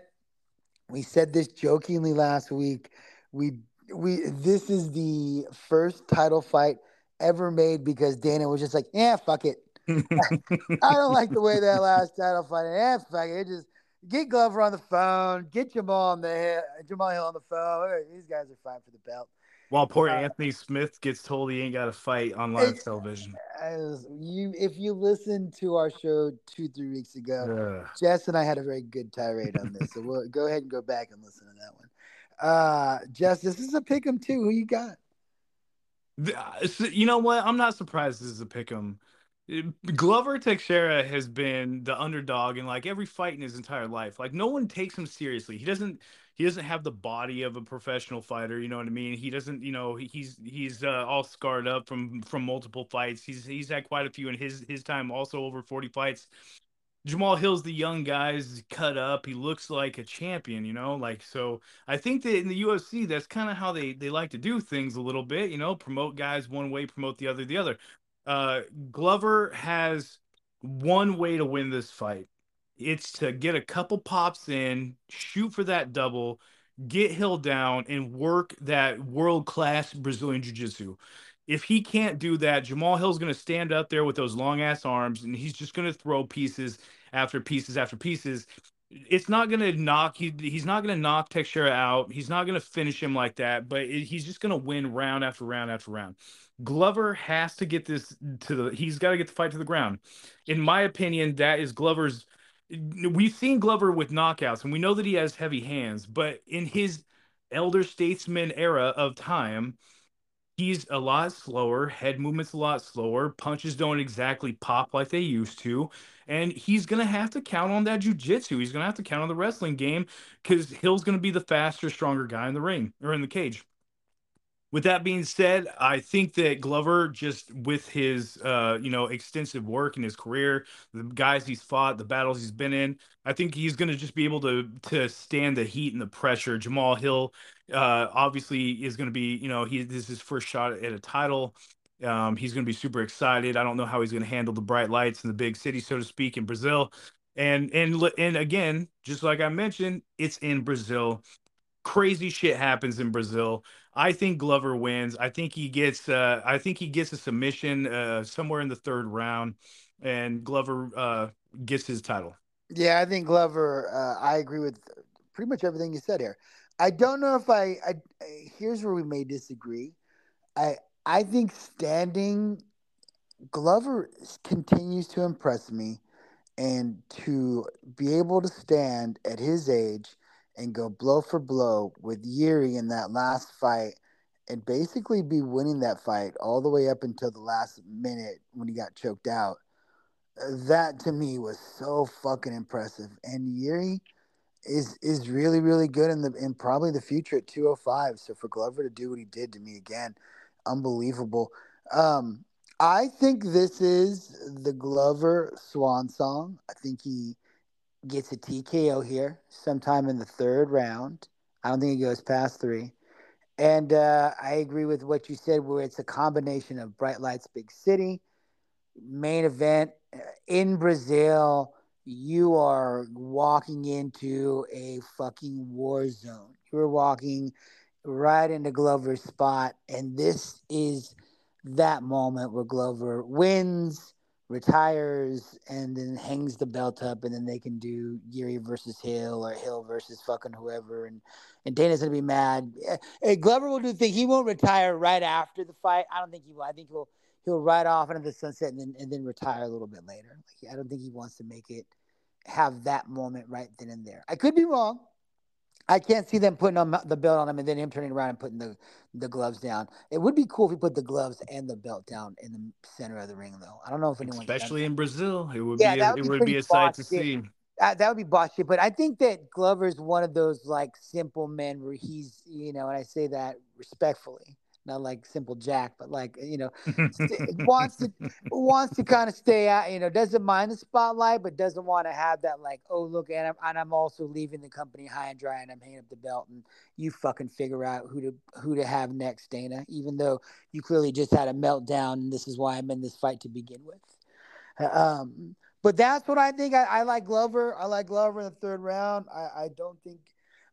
We said this jokingly last week. We we this is the first title fight ever made because Dana was just like, yeah, fuck it. I don't like the way that last title fight. Yeah, fuck it. it just get Glover on the phone, get Jamal on the Jamal Hill on the phone. These guys are fine for the belt. While poor uh, Anthony Smith gets told he ain't got a fight on live television. As you, if you listen to our show two, three weeks ago, Ugh. Jess and I had a very good tirade on this. so we'll go ahead and go back and listen to that one. Uh, Jess, this is a pick 'em too. Who you got? Uh, you know what? I'm not surprised this is a pick 'em. Glover Teixeira has been the underdog in like every fight in his entire life. Like no one takes him seriously. He doesn't he doesn't have the body of a professional fighter, you know what I mean? He doesn't, you know, he's he's uh, all scarred up from from multiple fights. He's he's had quite a few in his his time also over 40 fights. Jamal Hill's the young guys cut up. He looks like a champion, you know. Like so, I think that in the UFC, that's kind of how they they like to do things a little bit. You know, promote guys one way, promote the other the other. Uh, Glover has one way to win this fight. It's to get a couple pops in, shoot for that double, get Hill down, and work that world class Brazilian Jiu Jitsu if he can't do that, Jamal Hill's going to stand up there with those long ass arms and he's just going to throw pieces after pieces after pieces. It's not going to knock he, he's not going to knock Teixeira out. He's not going to finish him like that, but it, he's just going to win round after round after round. Glover has to get this to the he's got to get the fight to the ground. In my opinion, that is Glover's we've seen Glover with knockouts and we know that he has heavy hands, but in his elder statesman era of time, he's a lot slower, head movements a lot slower, punches don't exactly pop like they used to. And he's going to have to count on that jujitsu. He's going to have to count on the wrestling game because Hill's going to be the faster, stronger guy in the ring or in the cage. With that being said, I think that Glover, just with his, uh, you know, extensive work in his career, the guys he's fought, the battles he's been in, I think he's going to just be able to to stand the heat and the pressure. Jamal Hill, uh, obviously, is going to be, you know, he this is his first shot at a title. Um, he's going to be super excited. I don't know how he's going to handle the bright lights in the big city, so to speak, in Brazil. And and and again, just like I mentioned, it's in Brazil. Crazy shit happens in Brazil. I think Glover wins. I think he gets. Uh, I think he gets a submission uh, somewhere in the third round, and Glover uh, gets his title. Yeah, I think Glover. Uh, I agree with pretty much everything you said here. I don't know if I, I. Here's where we may disagree. I I think standing Glover continues to impress me and to be able to stand at his age and go blow for blow with Jiri in that last fight and basically be winning that fight all the way up until the last minute when he got choked out. That to me was so fucking impressive. And Jiri is is really really good in the in probably the future at 205. So for Glover to do what he did to me again, unbelievable. Um, I think this is the Glover swan song. I think he gets a TKO here sometime in the third round. I don't think he goes past three. And uh, I agree with what you said, where it's a combination of Bright Lights, Big City, main event uh, in Brazil. You are walking into a fucking war zone. You're walking right into Glover's spot. And this is that moment where Glover wins, retires, and then hangs the belt up, and then they can do Jiri versus Hill or Hill versus fucking whoever. And and Dana's gonna be mad. Hey, Glover will do the thing. He won't retire right after the fight. I don't think he will. I think he'll he'll ride off into the sunset and then and then retire a little bit later. Like, I don't think he wants to make it have that moment right then and there. I could be wrong. I can't see them putting on the belt on him and then him turning around and putting the, the gloves down. It would be cool if he put the gloves and the belt down in the center of the ring, though. I don't know if anyone, especially in Brazil, it would yeah, be a, would it would be a sight to see. Uh, that would be boss shit. But I think that Glover's one of those like simple men where he's, you know, and I say that respectfully not like simple Jack, but like you know, wants to wants to kind of stay out. You know, doesn't mind the spotlight, but doesn't want to have that like, oh look, and I'm and I'm also leaving the company high and dry, and I'm hanging up the belt, and you fucking figure out who to who to have next, Dana. Even though you clearly just had a meltdown, and this is why I'm in this fight to begin with. Um, but that's what I think. I, I like Glover. I like Glover in the third round. I, I don't think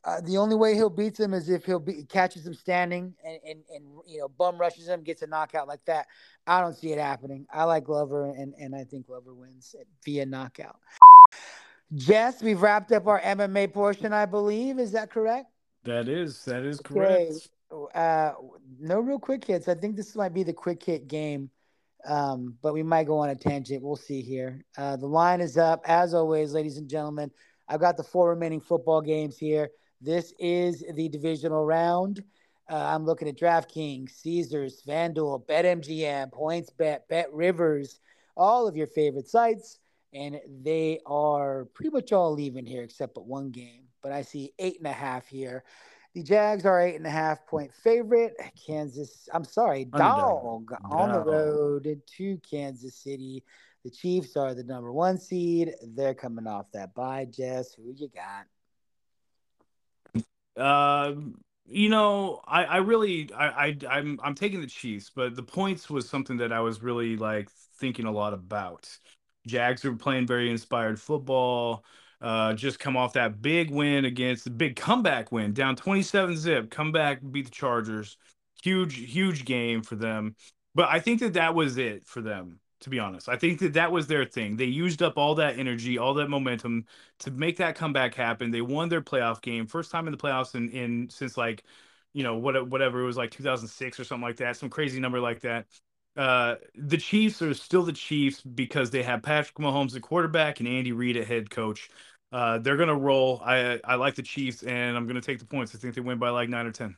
uh, the only way he'll beat him is if he'll be catches him standing and, and and you know bum rushes him, gets a knockout like that. I don't see it happening. I like Glover, and and I think Glover wins via knockout. Jess, we've wrapped up our MMA portion, I believe. Is that correct? That is that is correct. Uh, no real quick hits. I think this might be the quick hit game, um, but we might go on a tangent. We'll see here. Uh, the line is up as always, ladies and gentlemen. I've got the four remaining football games here. This is the divisional round. Uh, I'm looking at DraftKings, Caesars, FanDuel, BetMGM, PointsBet, BetRivers, all of your favorite sites, and they are pretty much all leaving here except but one game. But I see eight and a half here. The Jags are eight and a half point favorite. Kansas, I'm sorry, dog, dog on the road to Kansas City. The Chiefs are the number one seed. They're coming off that bye. Jess, who you got? Um, you know, I, I really, I, I, I'm, I'm taking the Chiefs, but the points was something that I was really like thinking a lot about. Jags are playing very inspired football. Uh, just come off that big win against the big comeback win, down 27 zip, come back, beat the Chargers. Huge, huge game for them. But I think that that was it for them, to be honest. I think that that was their thing. They used up all that energy, all that momentum to make that comeback happen. They won their playoff game, first time in the playoffs in, in since like, you know, what, whatever it was like 2006 or something like that, some crazy number like that uh, the Chiefs are still the Chiefs because they have Patrick Mahomes at quarterback and Andy Reid at head coach. Uh, they're gonna roll. I I like the Chiefs, and I'm gonna take the points. I think they win by like nine or ten.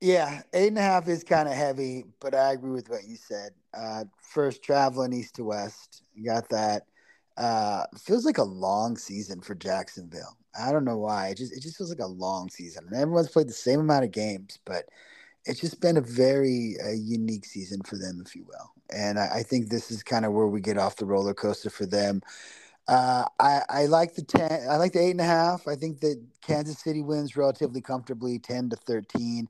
Yeah, eight and a half is kind of heavy, but I agree with what you said. Uh, first traveling east to west, got that. Uh, feels like a long season for Jacksonville. I don't know why. It just it just feels like a long season, and everyone's played the same amount of games, but it's just been a very uh, unique season for them, if you will. And I, I think this is kind of where we get off the roller coaster for them. Uh, I, I like the ten. I like the eight and a half. I think that Kansas City wins relatively comfortably, ten to thirteen.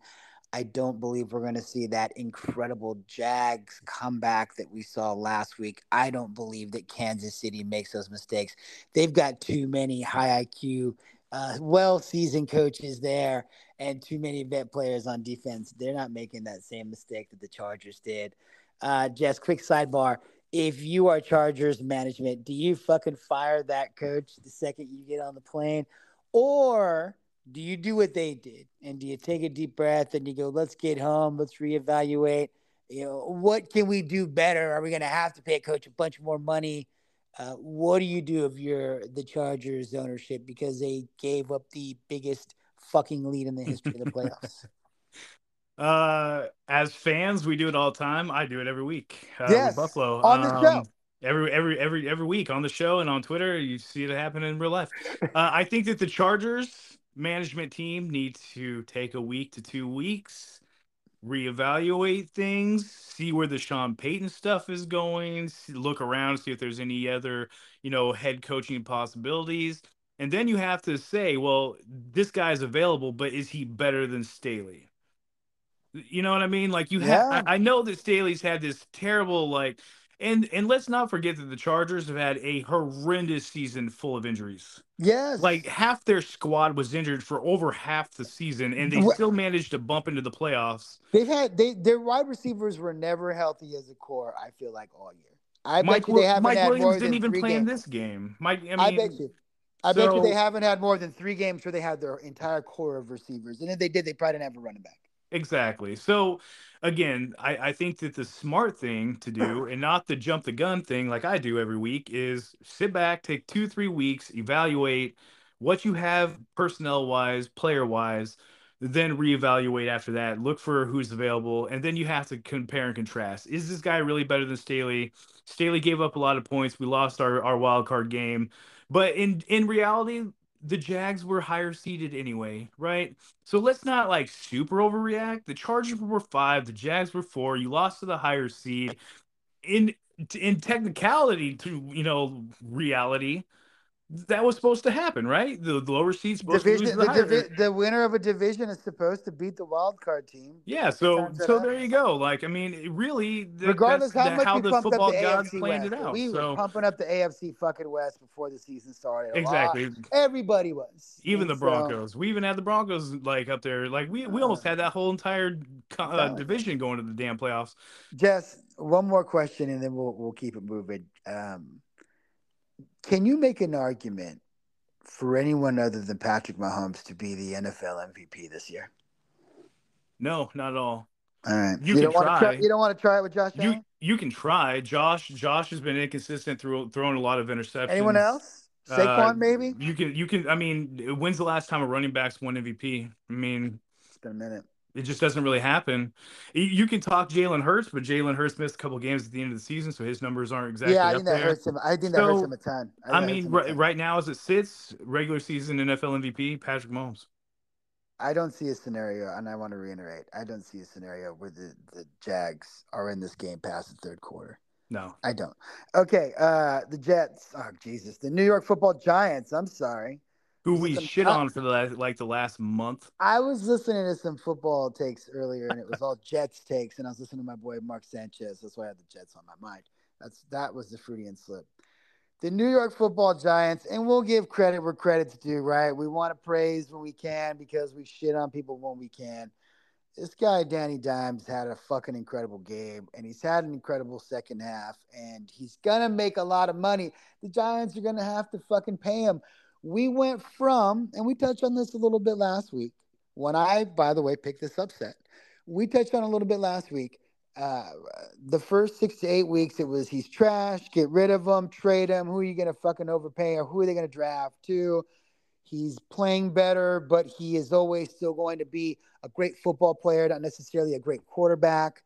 I don't believe we're going to see that incredible Jags comeback that we saw last week. I don't believe that Kansas City makes those mistakes. They've got too many high IQ, uh, well seasoned coaches there, and too many vet players on defense. They're not making that same mistake that the Chargers did. Uh, just quick sidebar if you are Chargers management, do you fucking fire that coach the second you get on the plane? Or do you do what they did? And do you take a deep breath and you go, let's get home, let's reevaluate? You know, what can we do better? Are we going to have to pay a coach a bunch more money? Uh, what do you do if you're the Chargers ownership because they gave up the biggest fucking lead in the history of the playoffs? Uh, as fans, we do it all the time. I do it every week. Uh, yes, Buffalo on the um, show. Every every every every week on the show and on Twitter, you see it happen in real life. uh, I think that the Chargers management team needs to take a week to two weeks, reevaluate things, see where the Sean Payton stuff is going, see, look around, see if there's any other you know head coaching possibilities. And then you have to say, well, this guy's available, but is he better than Staley? You know what I mean? Like you have, I, I know that Staley's had this terrible like, and and let's not forget that the Chargers have had a horrendous season full of injuries. Yes, like half their squad was injured for over half the season, and they still managed to bump into the playoffs. They've had they their wide receivers were never healthy as a core. I feel like all year. I Mike, bet you they haven't Mike had Williams more didn't than even three play games. in this game. Mike, I, mean, I bet you. I so, bet you they haven't had more than three games where they had their entire core of receivers, and if they did, they probably didn't have a running back. Exactly. So again, I, I think that the smart thing to do and not the jump the gun thing like I do every week is sit back, take two, three weeks, evaluate what you have personnel wise, player wise, then reevaluate after that. Look for who's available, and then you have to compare and contrast. Is this guy really better than Staley? Staley gave up a lot of points. We lost our, our wild card game. But in in reality, the Jags were higher seeded anyway, right? So let's not like super overreact. The Chargers were five, the Jags were four. You lost to the higher seed. In in technicality, to you know reality, that was supposed to happen, right? The, the lower seeds supposed division, to lose the, the, divi- the winner of a division is supposed to beat the wild card team. Yeah, so so there you go. Like, I mean, really, the, regardless how much how we the pumped up the gods AFC planned West, it out. we so were pumping up the AFC fucking West before the season started. A exactly, lot. everybody was. even and the Broncos. So, we even had the Broncos like up there. Like we we almost had that whole entire uh, division going to the damn playoffs. Jess, one more question, and then we'll we'll keep it moving. Um, can you make an argument for anyone other than Patrick Mahomes to be the NFL MVP this year? No, not at all. All right. You, you can don't try. Want to try. You don't want to try it with Josh You Allen? you can try. Josh Josh has been inconsistent through throwing a lot of interceptions. Anyone else? Saquon, Uh, maybe? You can you can. I mean, when's the last time a running back's won MVP? I mean, It's been a minute. It just doesn't really happen. You- can talk Jalen Hurts, but Jalen Hurts missed a couple games at the end of the season, so his numbers aren't exactly yeah, I up think that there. hurts him. I think that hurts him a ton. think I mean, right, right now as it sits, regular season NFL MVP Patrick Mahomes. I don't see a scenario, and I want to reiterate, I don't see a scenario where the, the Jags are in this game past the third quarter. No, I don't. Okay, uh, the Jets. Oh Jesus, the New York Football Giants. I'm sorry. Who we shit top- on for the last, like the last month. I was listening to some football takes earlier, and it was all Jets takes, and I was listening to my boy Mark Sanchez. That's why I had the Jets on my mind. That's that was the Freudian slip. The New York Football Giants, and we'll give credit where credit's due, right? We want to praise when we can because we shit on people when we can. This guy Danny Dimes had a fucking incredible game, and he's had an incredible second half, and he's gonna make a lot of money. The Giants are gonna have to fucking pay him we went from, and we touched on this a little bit last week. When I, by the way, picked this upset, we touched on a little bit last week. Uh, the first six to eight weeks, it was he's trash, get rid of him, trade him. Who are you going to fucking overpay or who are they going to draft to? He's playing better, but he is always still going to be a great football player, not necessarily a great quarterback.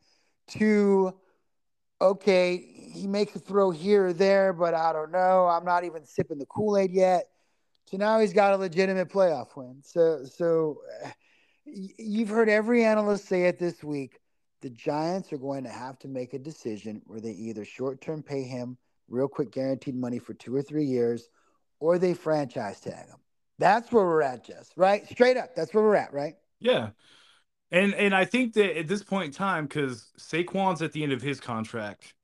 Two, okay, he makes a throw here or there, but I don't know. I'm not even sipping the Kool Aid yet. So now he's got a legitimate playoff win. So, so uh, you've heard every analyst say it this week. The Giants are going to have to make a decision where they either short term pay him real quick guaranteed money for two or three years, or they franchise tag him. That's where we're at, Jess. Right? Straight up. That's where we're at. Right? Yeah. And and I think that at this point in time, because Saquon's at the end of his contract,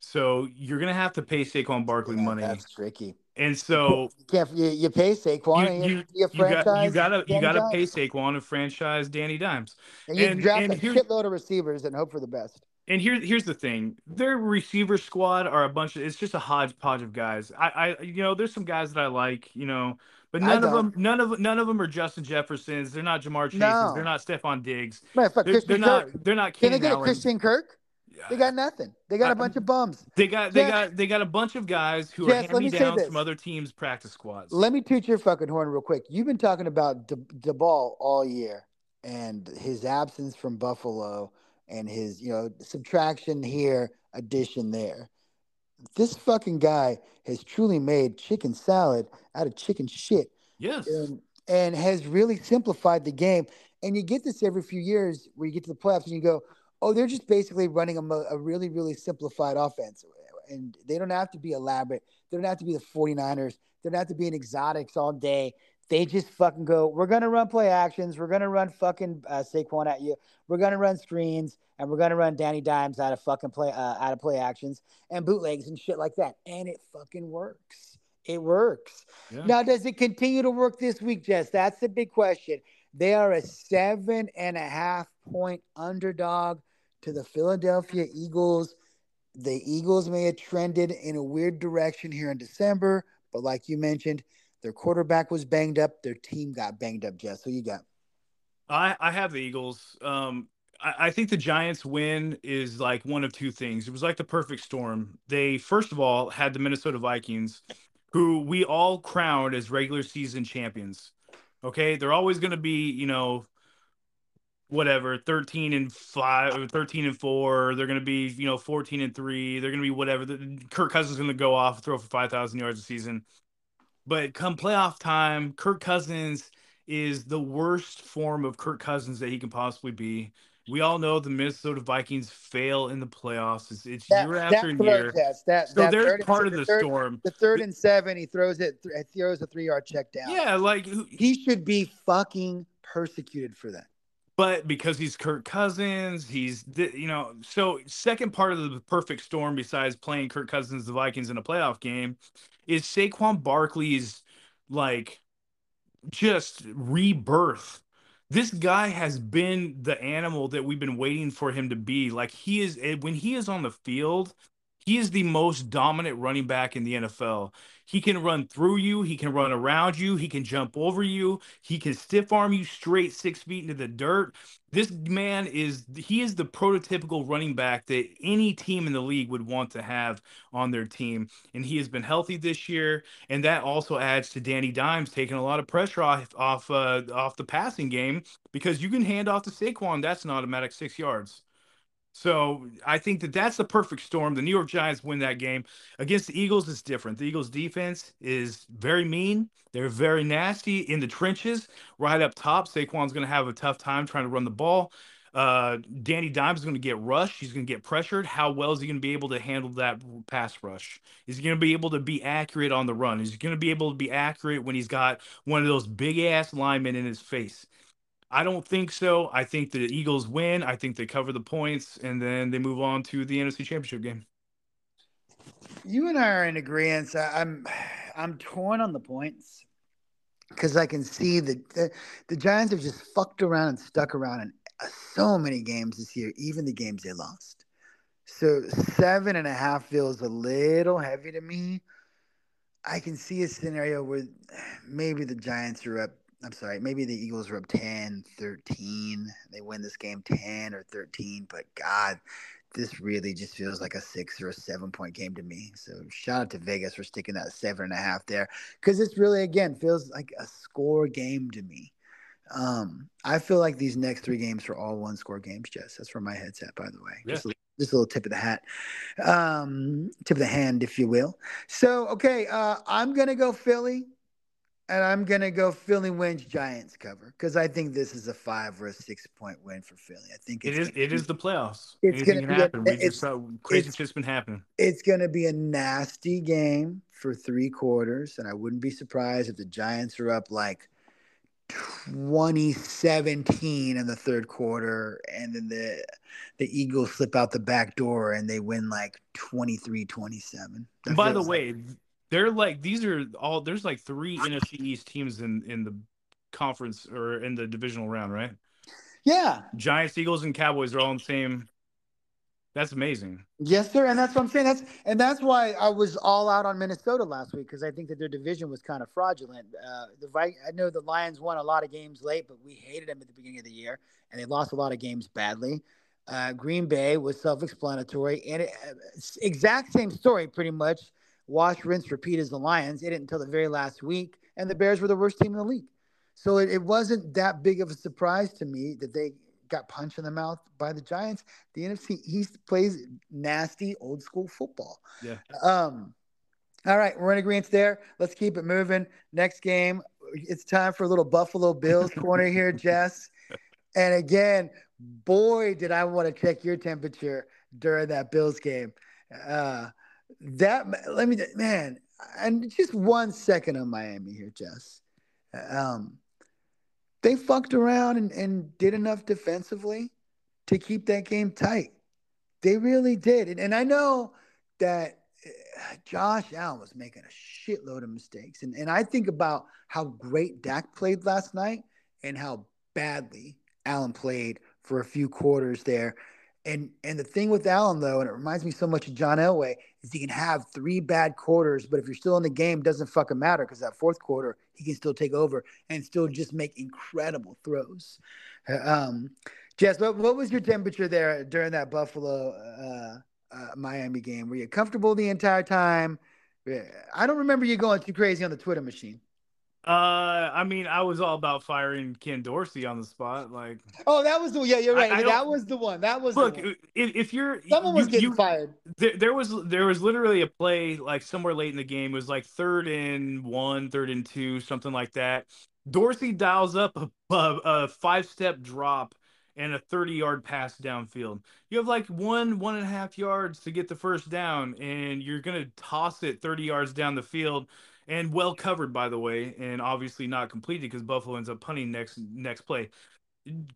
so you're gonna have to pay Saquon Barkley Yeah, money. That's tricky. And so You. You, you pay Saquon. you, you, you, got you gotta you gotta pay Dimes. Saquon and franchise Danny Dimes. and you and- draft and a here- shitload of receivers and hope for the best. And here here's the thing: their receiver squad are a bunch of it's just a hodgepodge of guys. I I you know there's some guys that I like, you know, but none of them none of none of them are Justin Jeffersons. They're not Ja'Marr Chases. No. They're not Stefon Diggs. Man, They're, they're not they're not Can they get a Christian Kirk? They got nothing. They got I- a uh, bunch of bums. They got they Jess- got they got a bunch of guys who Jess, are hand me downs from other teams' practice squads. Let me toot your fucking horn real quick. You've been talking about the Daboll all year and his absence from Buffalo and his, you know, subtraction here, addition there. This fucking guy has truly made chicken salad out of chicken shit. yes. and, and has really simplified the game. And you get this every few years where you get to the playoffs and you go, oh, they're just basically running a, a really, really simplified offense. And they don't have to be elaborate. They don't have to be the 49ers. They don't have to be in exotics all day. They just fucking go, we're going to run play actions. We're going to run fucking uh, Saquon at you. We're going to run screens and we're going to run Danny Dimes out of fucking play, uh, out of play actions and bootlegs and shit like that. And it fucking works. It works. Yeah. Now, does it continue to work this week, Jess? That's the big question. They are a seven and a half point underdog to the Philadelphia Eagles. The Eagles may have trended in a weird direction here in December, but like you mentioned, their quarterback was banged up. Their team got banged up, Jess. Who you got? I, I have the Eagles. Um, I, I think the Giants win is like one of two things. It was like the perfect storm. They first of all had the Minnesota Vikings, who we all crowned as regular season champions. Okay, they're always going to be, you know, whatever, thirteen and five or thirteen and four. They're going to be, you know, fourteen and three. They're going to be whatever. The- Kirk Cousins is going to go off, throw for five thousand yards a season. But come playoff time, Kirk Cousins is the worst form of Kirk Cousins that he can possibly be. We all know the Minnesota Vikings fail in the playoffs. It's, it's year after year. Jess, that, So that they're part of the third, storm. The third and seven, he throws it. Th- throws a three yard check down. Yeah, like he should be fucking persecuted for that. But because he's Kirk Cousins, he's you know. So second part of the perfect storm, besides playing Kirk Cousins, the Vikings in a playoff game, is Saquon Barkley's like just rebirth. This guy has been the animal that we've been waiting for him to be. Like he is eh, when he is on the field, he is the most dominant running back in the NFL. He can run through you, he can run around you, he can jump over you, he can stiff arm you straight six feet into the dirt. This man is he is the prototypical running back that any team in the league would want to have on their team. And he has been healthy this year. And that also adds to Danny Dimes taking a lot of pressure off off uh, off the passing game because you can hand off to Saquon, that's an automatic six yards. So I think that that's the perfect storm. The New York Giants win that game against the Eagles. It's different. The Eagles' defense is very mean. They're very nasty in the trenches, right up top. Saquon's going to have a tough time trying to run the ball. Uh, Danny Dimes is going to get rushed. He's going to get pressured. How well is he going to be able to handle that pass rush? Is he going to be able to be accurate on the run? Is he going to be able to be accurate when he's got one of those big ass linemen in his face? I don't think so. I think the Eagles win. I think they cover the points, and then they move on to the NFC Championship game. You and I are in agreement. I'm, I'm torn on the points because I can see that the, the Giants have just fucked around and stuck around in so many games this year, even the games they lost. So seven and a half feels a little heavy to me. I can see a scenario where maybe the Giants are up. I'm sorry, maybe the Eagles are up 10, 13. They win this game 10 or 13. But God, this really just feels like a six or a seven point game to me. So shout out to Vegas for sticking that seven and a half there because this really, again, feels like a score game to me. Um, I feel like these next three games are all one score games, Jess. That's where my head's at, by the way. Yeah. Just, a, just a little tip of the hat, um, tip of the hand, if you will. So, okay, uh, I'm going to go Philly, and I'm going to go Philly wins Giants cover because I think this is a five or a six point win for Philly. I think it is. It be, is the playoffs. It's going to happen. A, we just saw crazy shit's been happening. It's to be a nasty game for three quarters, and I wouldn't be surprised if the Giants are up like 2017 in the third quarter and then the the Eagles slip out the back door and they win like 23-27. By the way. They're like these are all there's like three NFC East teams in in the conference or in the divisional round, right? Yeah. Giants, Eagles and Cowboys are all in the same that's amazing. Yes, sir, and that's what I'm saying. That's and that's why I was all out on Minnesota last week because I think that their division was kind of fraudulent. Uh, the I know the Lions won a lot of games late, but we hated them at the beginning of the year, and they lost a lot of games badly. Uh, Green Bay was self-explanatory, and it, uh, exact same story, pretty much. Wash, rinse, repeat as the Lions. It didn't until the very last week, and the Bears were the worst team in the league. So it, it wasn't that big of a surprise to me that they got punched in the mouth by the Giants. The NFC East plays nasty old school football. Yeah. Um, all right, we're in agreement there. Let's keep it moving. Next game, it's time for a little Buffalo Bills corner here, Jess. And again, boy, did I want to check your temperature during that Bills game. Uh, that let me, man, and just one second on Miami here, Jess. Um, they fucked around and, and did enough defensively to keep that game tight. They really did. And, and I know that uh, Josh Allen was making a shitload of mistakes. And, and I think about how great Dak played last night and how badly Allen played for a few quarters there. And and the thing with Allen though, and it reminds me so much of John Elway, is he can have three bad quarters, but if you're still in the game, doesn't fucking matter because that fourth quarter he can still take over and still just make incredible throws. Uh, um, Jess, what, what was your temperature there during that Buffalo uh, uh, Miami game? Were you comfortable the entire time? I don't remember you going too crazy on the Twitter machine. Uh, I mean, I was all about firing Ken Dorsey on the spot. Like, oh, that was the yeah, you're right. I, I that was the one. That was look. If, if, you're someone was getting you, fired, there, there, was there was literally a play like somewhere late in the game. It was like third and one, third and two, something like that. Dorsey dials up a, a, a five step drop and a 30 yard pass downfield. You have like one, one and a half yards to get the first down, and you're going to toss it 30 yards down the field and well covered by the way, and obviously not completed because Buffalo ends up punting next next play.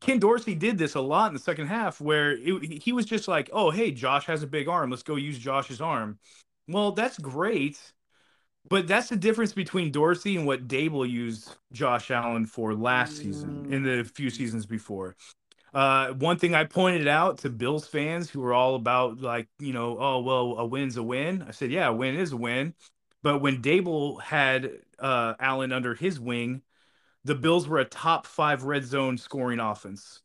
Ken Dorsey did this a lot in the second half where it, he was just like, "Oh, hey, Josh has a big arm. Let's go use Josh's arm." Well, that's great, but that's the difference between Dorsey and what Daboll used Josh Allen for last season in the few seasons before. Uh, one thing I pointed out to Bills fans who were all about like, you know, oh well, a win's a win. I said, yeah, a win is a win. But when Daboll had uh, Allen under his wing, the Bills were a top five red zone scoring offense.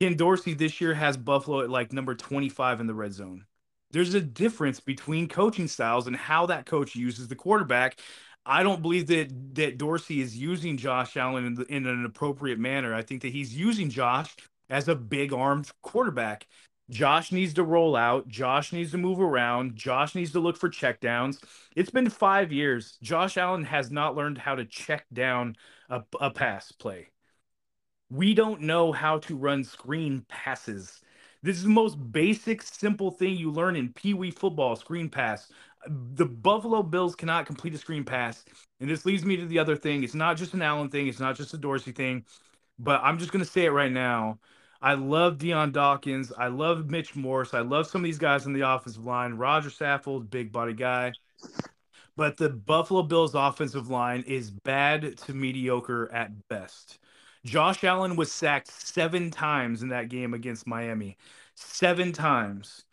Ken Dorsey this year has Buffalo at like number 25 in the red zone. There's a difference between coaching styles and how that coach uses the quarterback. I don't believe that that Dorsey is using Josh Allen in, the, in an appropriate manner. I think that he's using Josh as a big armed quarterback. Josh needs to roll out. Josh needs to move around. Josh needs to look for checkdowns. It's been five years. Josh Allen has not learned how to check down a, a pass play. We don't know how to run screen passes. This is the most basic, simple thing you learn in Pee Wee football screen pass. The Buffalo Bills cannot complete a screen pass. And this leads me to the other thing. It's not just an Allen thing, it's not just a Dorsey thing, but I'm just going to say it right now. I love Dion Dawkins. I love Mitch Morse. I love some of these guys on the offensive line. Rodger Saffold, big body guy. But the Buffalo Bills offensive line is bad to mediocre at best. Josh Allen was sacked seven times in that game against Miami. Seven times.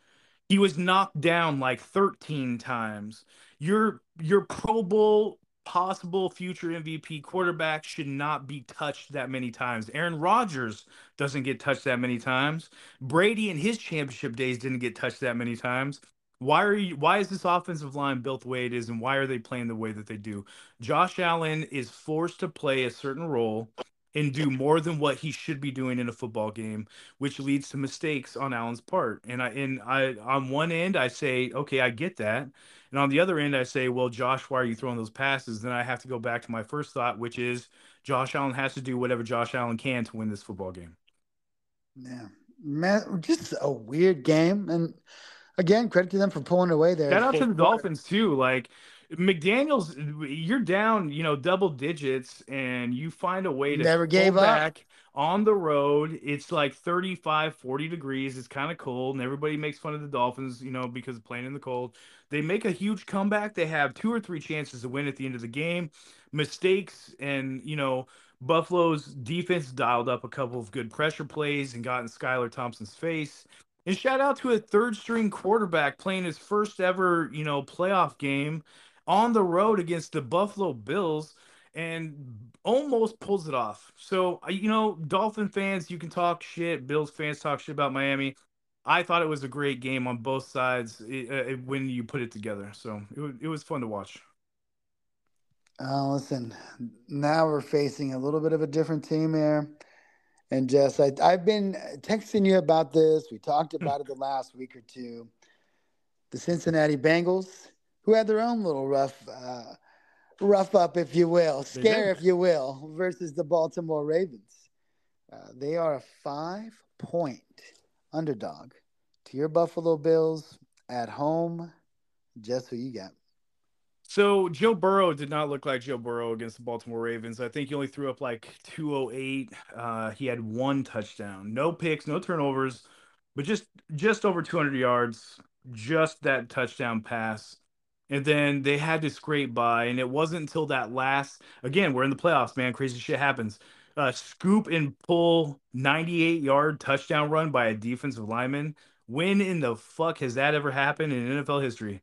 He was knocked down like 13 times. Your your Pro Bowl possible future MVP quarterback should not be touched that many times. Aaron Rodgers doesn't get touched that many times. Brady in his championship days didn't get touched that many times. Why are you why is this offensive line built the way it is and why are they playing the way that they do? Josh Allen is forced to play a certain role and do more than what he should be doing in a football game, which leads to mistakes on Allen's part. And I and I on one end I say, okay, I get that. And on the other end, I say, well, Josh, why are you throwing those passes? Then I have to go back to my first thought, which is Josh Allen has to do whatever Josh Allen can to win this football game. Yeah, man, just a weird game. And again, credit to them for pulling away there. Shout out to the Dolphins too. Like McDaniel's, you're down, you know, double digits, and you find a way to never gave up on the road. It's like 35, 40 degrees. It's kind of cold, and everybody makes fun of the Dolphins, you know, because playing in the cold. They make a huge comeback. They have two or three chances to win at the end of the game. Mistakes, and you know, Buffalo's defense dialed up a couple of good pressure plays and got in Skylar Thompson's face. And shout out to a third string quarterback playing his first ever, you know, playoff game on the road against the Buffalo Bills and almost pulls it off. So, you know, Dolphin fans, you can talk shit. Bills fans talk shit about Miami. I thought it was a great game on both sides uh, when you put it together. So it, it was fun to watch. Uh, listen, now we're facing a little bit of a different team here. And Jess, I, I've been texting you about this. We talked hmm. about it the last week or two. The Cincinnati Bengals who had their own little rough, uh, rough up, if you will, scare, if you will, versus the Baltimore Ravens. Uh, they are a five point underdog to your Buffalo Bills at home. Just who you got? So Joe Burrow did not look like Joe Burrow against the Baltimore Ravens. I think he only threw up like 208. Uh, he had one touchdown, no picks, no turnovers, but just just over 200 yards, just that touchdown pass and then they had to scrape by and it wasn't until that last again we're in the playoffs man crazy shit happens. Uh, scoop and pull 98 yard touchdown run by a defensive lineman. When in the fuck has that ever happened in nfl history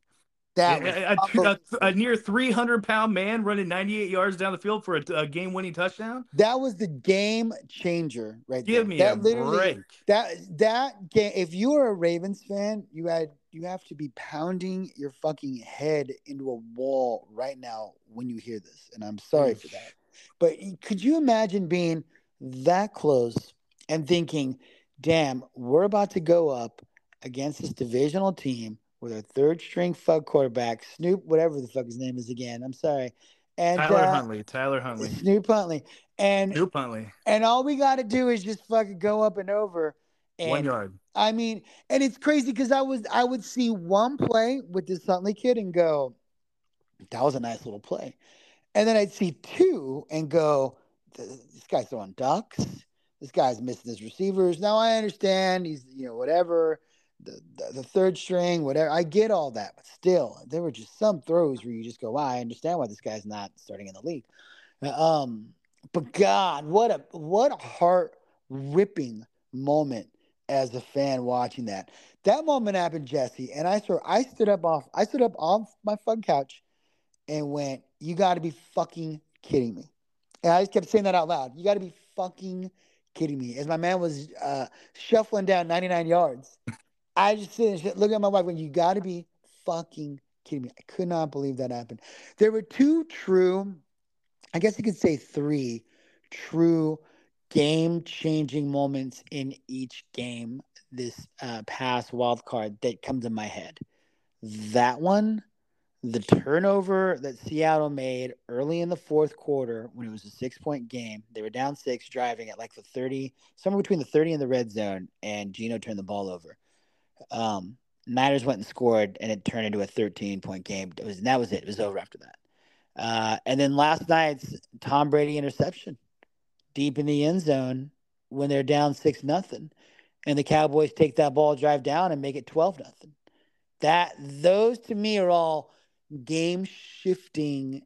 that a, a, a, a, near 300 pound man running 98 yards down the field for a, game winning touchdown. That was the game changer, right Give there. me that a literally, break. That that game. If you are a Ravens fan, you had you have to be pounding your fucking head into a wall right now when you hear this. And I'm sorry for that. But could you imagine being that close and thinking, damn, we're about to go up against this divisional team with our third string fuck quarterback, Snoop, whatever the fuck his name is again. I'm sorry. And Tyler uh, Huntley, Tyler Huntley, Snoop Huntley, and Snoop Huntley, and all we got to do is just fucking go up and over. And, One yard. I mean, and it's crazy because I was I would see one play with this Huntley kid and go, that was a nice little play, and then I'd see two and go, this guy's throwing ducks. This guy's missing his receivers. Now I understand he's you know whatever. The, the, third string, whatever. I get all that, but still, there were just some throws where you just go, wow, I understand why this guy's not starting in the league. Um, but God, what a what a heart ripping moment as a fan watching that. That moment happened, Jesse, and I swear I stood up off I stood up off my fun couch and went, "You got to be fucking kidding me!" And I just kept saying that out loud. You got to be fucking kidding me. As my man was uh, shuffling down 99 yards, I just sit looking at my wife, when you got to be fucking kidding me. I could not believe that happened. There were two true, I guess you could say three true game changing moments in each game this uh, past wild card that comes to my head. That one, the turnover that Seattle made early in the fourth quarter when it was a six point game, they were down six, driving at like the 30, somewhere between the 30 and the red zone, and Geno turned the ball over. Um, Niners went and scored, and it turned into a 13 point game. It was that was it. It was over after that. Uh, and then last night's Tom Brady interception deep in the end zone when they're down six nothing, and the Cowboys take that ball, drive down, and make it 12 nothing. That those to me are all game shifting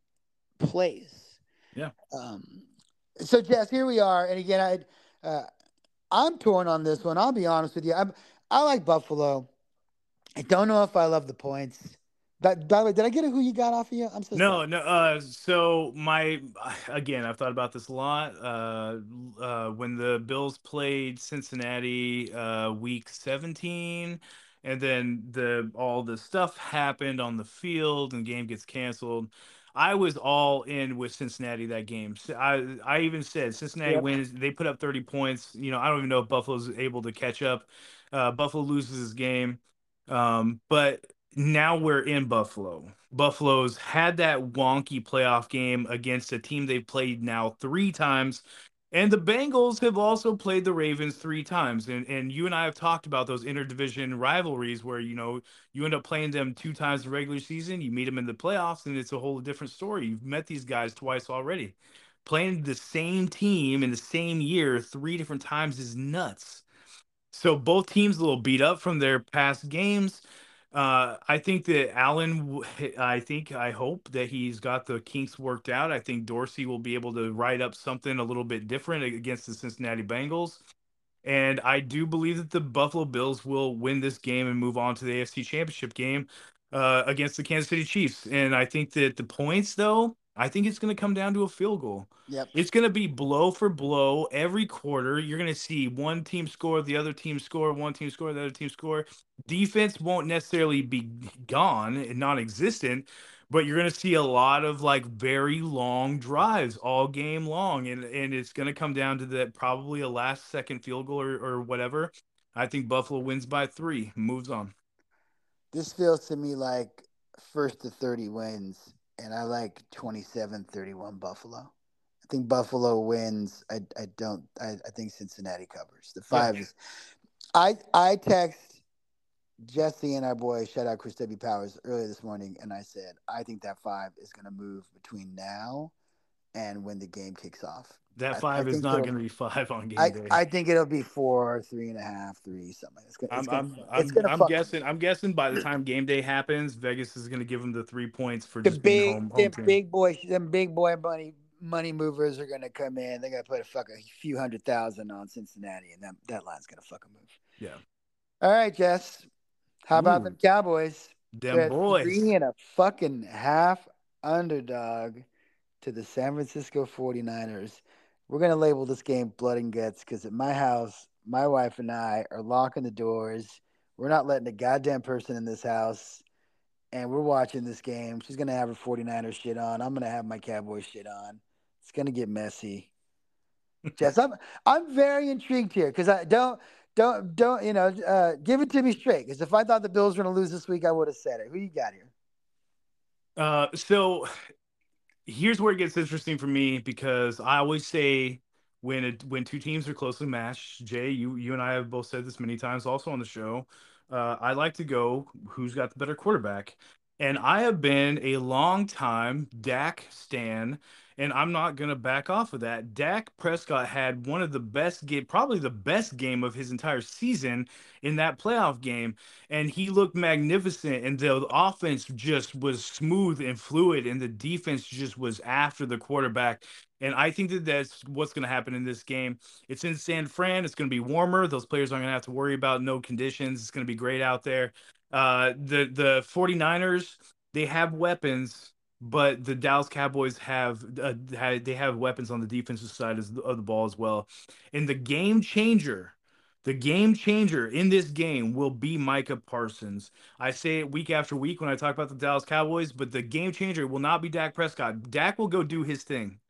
plays. Yeah. Um, so Jess, here we are, and again, I, uh, I'm torn on this one. I'll be honest with you. I'm, I like Buffalo. I don't know if I love the points. But by the way, did I get a who you got off of you? I'm so no, sorry. no. Uh, so my again, I've thought about this a lot. Uh, uh, when the Bills played Cincinnati, uh, week 17, and then the all the stuff happened on the field, and the game gets canceled. I was all in with Cincinnati that game. I I even said Cincinnati Yep. wins. They put up 30 points. You know, I don't even know if Buffalo's able to catch up. Uh, Buffalo loses this game. Um, but now we're in Buffalo. Buffalo's had that wonky playoff game against a team they've played now three times. And the Bengals have also played the Ravens three times. And and you and I have talked about those interdivision rivalries where, you know, you end up playing them two times in the regular season, you meet them in the playoffs, and it's a whole different story. You've met these guys twice already. Playing the same team in the same year three different times is nuts. So both teams a little beat up from their past games. Uh, I think that Allen, I think, I hope that he's got the kinks worked out. I think Dorsey will be able to write up something a little bit different against the Cincinnati Bengals. And I do believe that the Buffalo Bills will win this game and move on to the AFC Championship game uh, against the Kansas City Chiefs. And I think that the points, though, I think it's going to come down to a field goal. Yep. It's going to be blow for blow every quarter. You're going to see one team score, the other team score, one team score, the other team score. Defense won't necessarily be gone and non existent, but you're going to see a lot of like very long drives all game long. And, and it's going to come down to that probably a last second field goal or, or whatever. I think Buffalo wins by three, moves on. This feels to me like first to 30 wins, and I like 27 31 Buffalo. I think Buffalo wins. I, I don't. I, I think Cincinnati covers. The Yeah. five is. I I text Jesse and our boy, shout out Chris W. Powers, earlier this morning, and I said, I think that five is going to move between now and when the game kicks off. I- That I five is not going to be five on game I, day. I think it'll be four, three and a half, three, something. It's gonna, it's I'm, gonna, I'm, it's gonna I'm guessing. I'm guessing by the time game day happens, Vegas is going to give them the three points for the just being big, home. home team. big boy, them big boy money money movers are gonna come in. They're gonna put a fuck a few hundred thousand on Cincinnati, and that that line's gonna fucking move. Yeah, All right, Jess. How about Ooh. them Cowboys? them boys. Three and a fucking half underdog to the San Francisco 49ers. We're going to label this game blood and guts because at my house, my wife and I are locking the doors. We're not letting a goddamn person in this house. And we're watching this game. She's going to have her 49ers shit on. I'm going to have my Cowboys shit on. It's going to get messy. Jess, I'm I'm very intrigued here because I don't don't don't you know uh, give it to me straight because if I thought the Bills were going to lose this week, I would have said it. Who you got here? Uh, so here's where it gets interesting for me because I always say when it, when two teams are closely matched, Jay, you you and I have both said this many times, also on the show. Uh, I like to go who's got the better quarterback, and I have been a long time Dak stan, and I'm not gonna back off of that. Dak Prescott had one of the best game, probably the best game of his entire season in that playoff game and he looked magnificent and the offense just was smooth and fluid and the defense just was after the quarterback. And i think that that's what's going to happen in this game. It's in san fran. It's going to be warmer. Those players aren't going to have to worry about no conditions. It's going to be great out there. Uh the the 49ers they have weapons but the Dallas Cowboys have uh, they have weapons on the defensive side of the ball as well. And the game changer the game changer in this game will be Micah Parsons. I say it week after week when I talk about the Dallas Cowboys, but the game changer will not be Dak Prescott. Dak will go do his thing.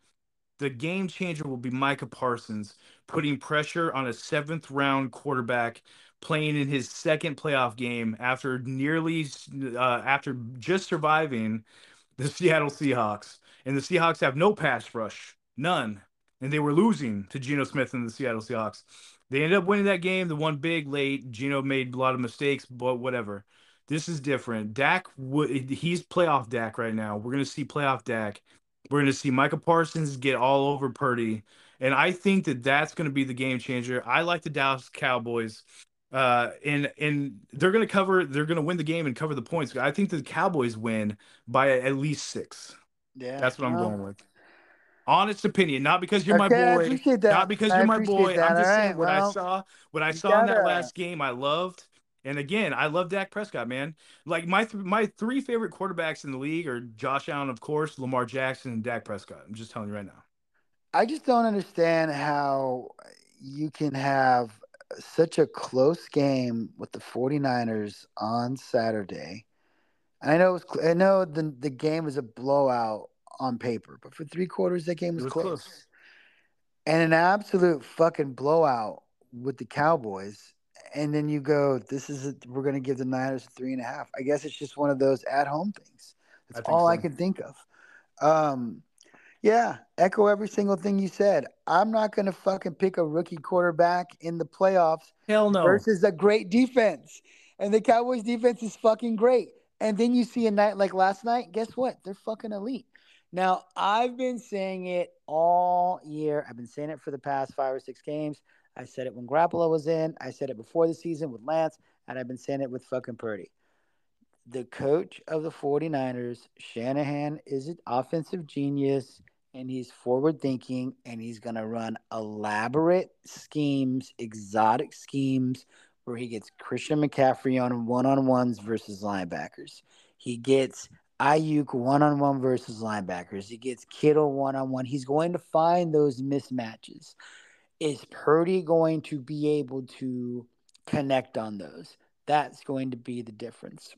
The game changer will be Micah Parsons putting pressure on a seventh round quarterback playing in his second playoff game after nearly uh, after just surviving the Seattle Seahawks. And the Seahawks have no pass rush, none. And they were losing to Geno Smith and the Seattle Seahawks. They ended up winning that game. The one big late. Geno made a lot of mistakes, but whatever. This is different. Dak, he's playoff Dak right now. We're gonna see playoff Dak. We're gonna see Micah Parsons get all over Purdy, and I think that that's gonna be the game changer. I like the Dallas Cowboys, uh, and and they're gonna cover. They're gonna win the game and cover the points. I think the Cowboys win by at least six. Yeah, that's what I'm going with. Honest opinion, not because you're okay, my boy, not because you're my boy. That. I'm just right, saying what well, I saw. What I saw in that last game, I loved. And again, I love Dak Prescott, man. Like my th- my three favorite quarterbacks in the league are Josh Allen, of course, Lamar Jackson, and Dak Prescott. I'm just telling you right now. I just don't understand how you can have such a close game with the 49ers on Saturday. I know it was, I know the the game was a blowout on paper, but for three quarters that game was, was close. close. And an absolute fucking blowout with the Cowboys and then you go, this is a, we're going to give the Niners three and a half. I guess it's just one of those at home things. That's I all so. I can think of. Um, yeah, echo every single thing you said. I'm not going to fucking pick a rookie quarterback in the playoffs. Hell no. Versus a great defense, and the Cowboys defense is fucking great. And then you see a night like last night. Guess what? They're fucking elite. Now I've been saying it all year. I've been saying it for the past five or six games. I said it when Garoppolo was in. I said it before the season with Lance, and I've been saying it with fucking Purdy. The coach of the 49ers, Shanahan, is an offensive genius and he's forward thinking and he's going to run elaborate schemes, exotic schemes where he gets Christian McCaffrey on one on ones versus linebackers. He gets Aiyuk one on one versus linebackers. He gets Kittle one on one. He's going to find those mismatches is Purdy going to be able to connect on those? That's going to be the difference.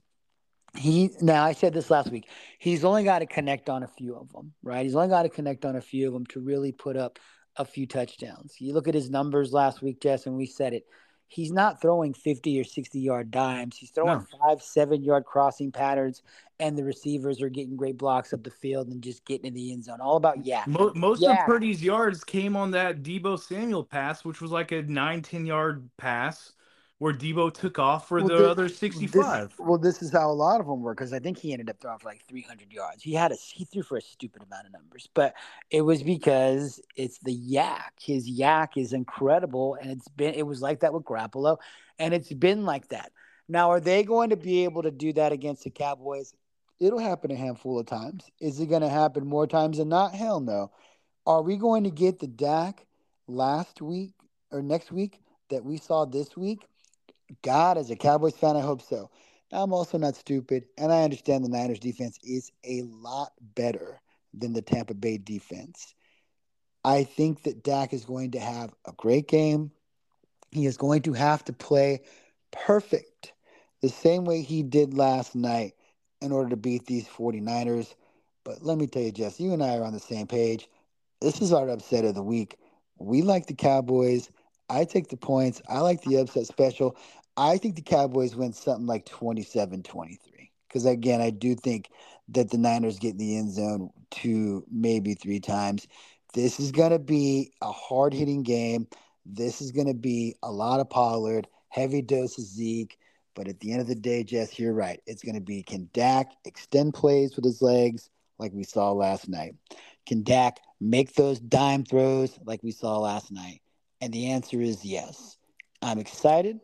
He now I said this last week. He's only got to connect on a few of them, right? He's only got to connect on a few of them to really put up a few touchdowns. You look at his numbers last week, Jess, and we said it he's not throwing 50 or 60 yard dimes. He's throwing no. five, seven yard crossing patterns, and the receivers are getting great blocks up the field and just getting in the end zone. All about yeah. Most, most of Purdy's yards came on that Deebo Samuel pass, which was like a nine, 10 yard pass where Deebo took off for well, the this, other 65. This, well, this is how a lot of them were because I think he ended up throwing for like 300 yards. He had a he threw for a stupid amount of numbers, but it was because it's the YAC. His YAC is incredible, and it's been it was like that with Garoppolo, and it's been like that. Now, are they going to be able to do that against the Cowboys? It'll happen a handful of times. Is it going to happen more times than not? Hell no. Are we going to get the Dak last week or next week that we saw this week? God, as a Cowboys fan, I hope so. I'm also not stupid, and I understand the Niners defense is a lot better than the Tampa Bay defense. I think that Dak is going to have a great game. He is going to have to play perfect the same way he did last night in order to beat these 49ers. But let me tell you, Jess, you and I are on the same page. This is our upset of the week. We like the Cowboys. I take the points. I like the upset special. I think the Cowboys win something like 27 23. Because again, I do think that the Niners get in the end zone two, maybe three times. This is going to be a hard hitting game. This is going to be a lot of Pollard, heavy dose of Zeke. But at the end of the day, Jess, you're right. It's going to be can Dak extend plays with his legs like we saw last night? Can Dak make those dime throws like we saw last night? And the answer is yes. I'm excited.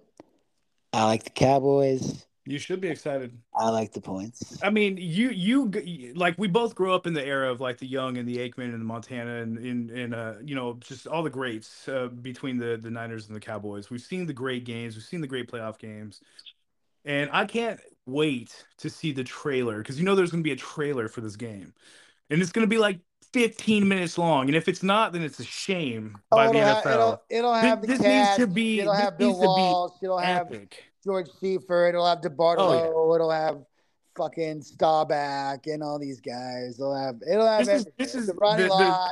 I like the Cowboys. You should be excited. I like the points. I mean, you you like we both grew up in the era of like the Young and the Aikman and the Montana and in in uh you know just all the greats uh, between the the Niners and the Cowboys. We've seen the great games. We've seen the great playoff games, and I can't wait to see the trailer because you know there's going to be a trailer for this game, and it's going to be like 15 minutes long. And if it's not, then it's a shame oh, by the NFL. Have, it'll, it'll have this, the this needs to be. It'll have Bill Walsh. It'll have George Seifert. It'll have DeBartolo. Oh, yeah. It'll have fucking Staubach and all these guys. It'll have. It'll have. This is this is the, the,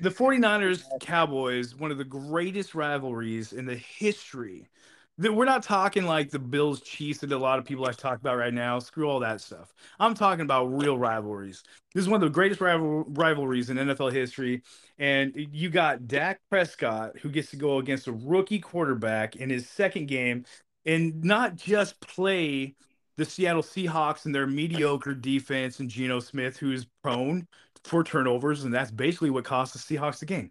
the 49ers Cowboys, one of the greatest rivalries in the history. We're not talking like the Bills Chiefs that a lot of people have talked about right now. Screw all that stuff. I'm talking about real rivalries. This is one of the greatest rival- rivalries in NFL history. And you got Dak Prescott, who gets to go against a rookie quarterback in his second game and not just play the Seattle Seahawks and their mediocre defense and Geno Smith, who's prone for turnovers, and that's basically what cost the Seahawks the game.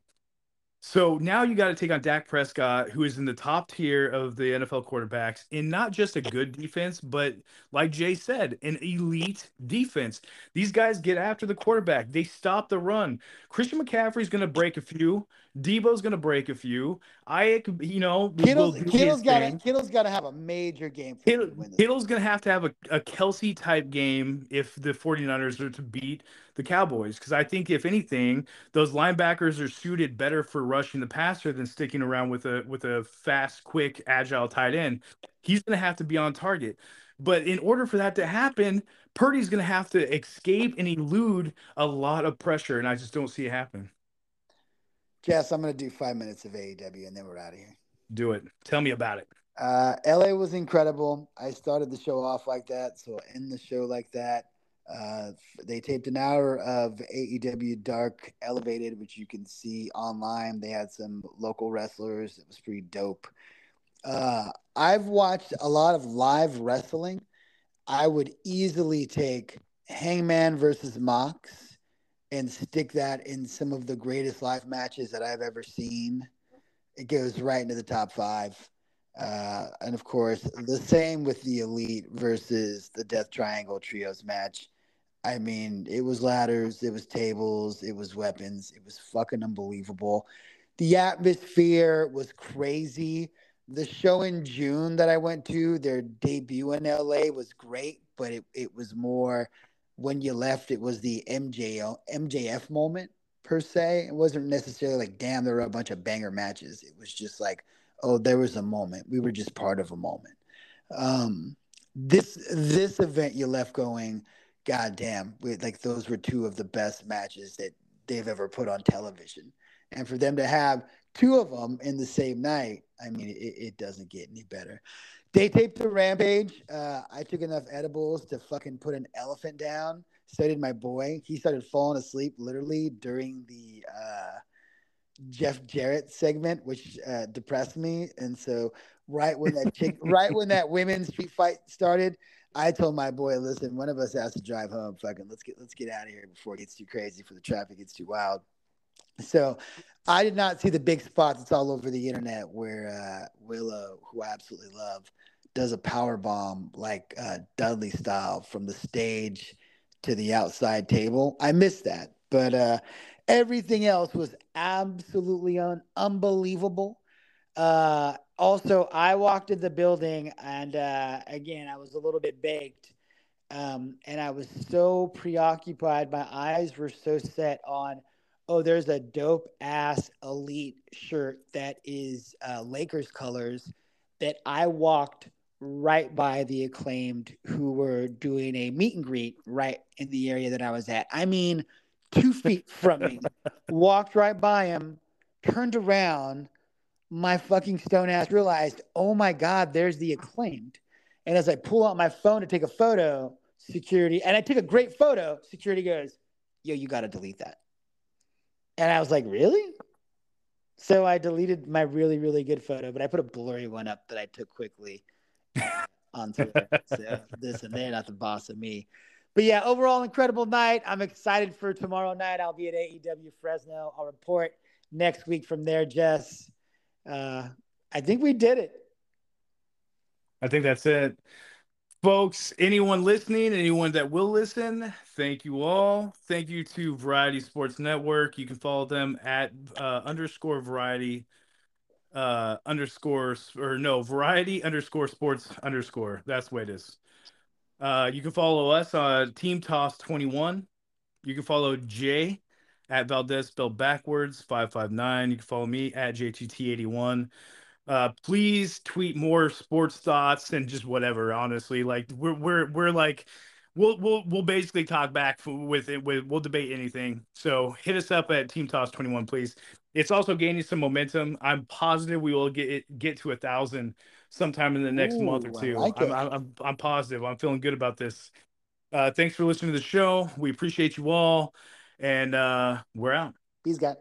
So now you got to take on Dak Prescott, who is in the top tier of the NFL quarterbacks in not just a good defense, but like Jay said, an elite defense. These guys get after the quarterback, they stop the run. Christian McCaffrey's going to break a few. Deebo's going to break a few. I, you know, Kittle's, Kittle's got to Kittle's got to have a major game. Kittle, Kittle's going to have to have a, a Kelce type game if the 49ers are to beat the Cowboys. Because I think, if anything, those linebackers are suited better for rushing the passer than sticking around with a with a fast, quick, agile tight end. He's going to have to be on target. But in order for that to happen, Purdy's going to have to escape and elude a lot of pressure, and I just don't see it happen. Jess, I'm going to do five minutes of AEW and then we're out of here. Do it. Tell me about it. Uh, LA was incredible. I started the show off like that, so end the show like that. Uh, they taped an hour of AEW Dark Elevated, which you can see online. They had some local wrestlers. It was pretty dope. Uh, I've watched a lot of live wrestling. I would easily take Hangman versus Mox and stick that in some of the greatest live matches that I've ever seen. It goes right into the top five. Uh, and of course, the same with the Elite versus the Death Triangle Trios match. I mean, it was ladders, it was tables, it was weapons. It was fucking unbelievable. The atmosphere was crazy. The show in June that I went to, their debut in LA was great, but it, it was more when you left, it was the MJ MJF moment per se. It wasn't necessarily like, damn, there were a bunch of banger matches. It was just like, oh, there was a moment. We were just part of a moment. Um, this this event you left going, "God goddamn, like those were two of the best matches that they've ever put on television. And for them to have two of them in the same night, I mean, it, it doesn't get any better. They taped the Rampage. Uh, I took enough edibles to fucking put an elephant down. So did my boy. He started falling asleep literally during the uh, Jeff Jarrett segment, which uh, depressed me. And so right when that chick, right when that women's street fight started, I told my boy, "Listen, one of us has to drive home. Fucking let's get let's get out of here before it gets too crazy, for the traffic gets too wild." So I did not see the big spots. It's all over the internet where uh, Willow, who I absolutely love, does a power bomb like uh, Dudley style from the stage to the outside table. I missed that, but uh, everything else was absolutely un- unbelievable. Uh, also, I walked in the building, and uh, again, I was a little bit baked, um, and I was so preoccupied. My eyes were so set on oh, there's a dope ass elite shirt that is uh, Lakers colors that I walked right by the acclaimed who were doing a meet and greet right in the area that I was at. I mean, two feet from me, walked right by him, turned around. My fucking stone ass realized, oh my God, there's the acclaimed. And as I pull out my phone to take a photo, security, and I take a great photo, security goes, yo, you got to delete that. And I was like, really? So I deleted my really, really good photo, but I put a blurry one up that I took quickly on Twitter. so this and they're not the boss of me. But yeah, overall incredible night. I'm excited for tomorrow night. I'll be at AEW Fresno. I'll report next week from there, Jess. Uh, I think we did it. I think that's it folks anyone listening anyone that will listen thank you all. Thank you to variety sports network. You can follow them at uh, underscore variety uh underscore or no variety underscore sports underscore. That's the way it is. Uh you can follow us on team toss 21 you can follow jay at valdez spelled backwards 559 you can follow me at jtt81 uh, please tweet more sports thoughts and just whatever. Honestly, like we're we're we're like we'll we'll we'll basically talk back with it. With we'll debate anything. So hit us up at Team Toss Twenty One, please. It's also gaining some momentum. I'm positive we will get it, get to a thousand sometime in the next Ooh, month or two. Like I'm, I'm, I'm positive. I'm feeling good about this. Uh, thanks for listening to the show. We appreciate you all, and uh, we're out. Peace, guys.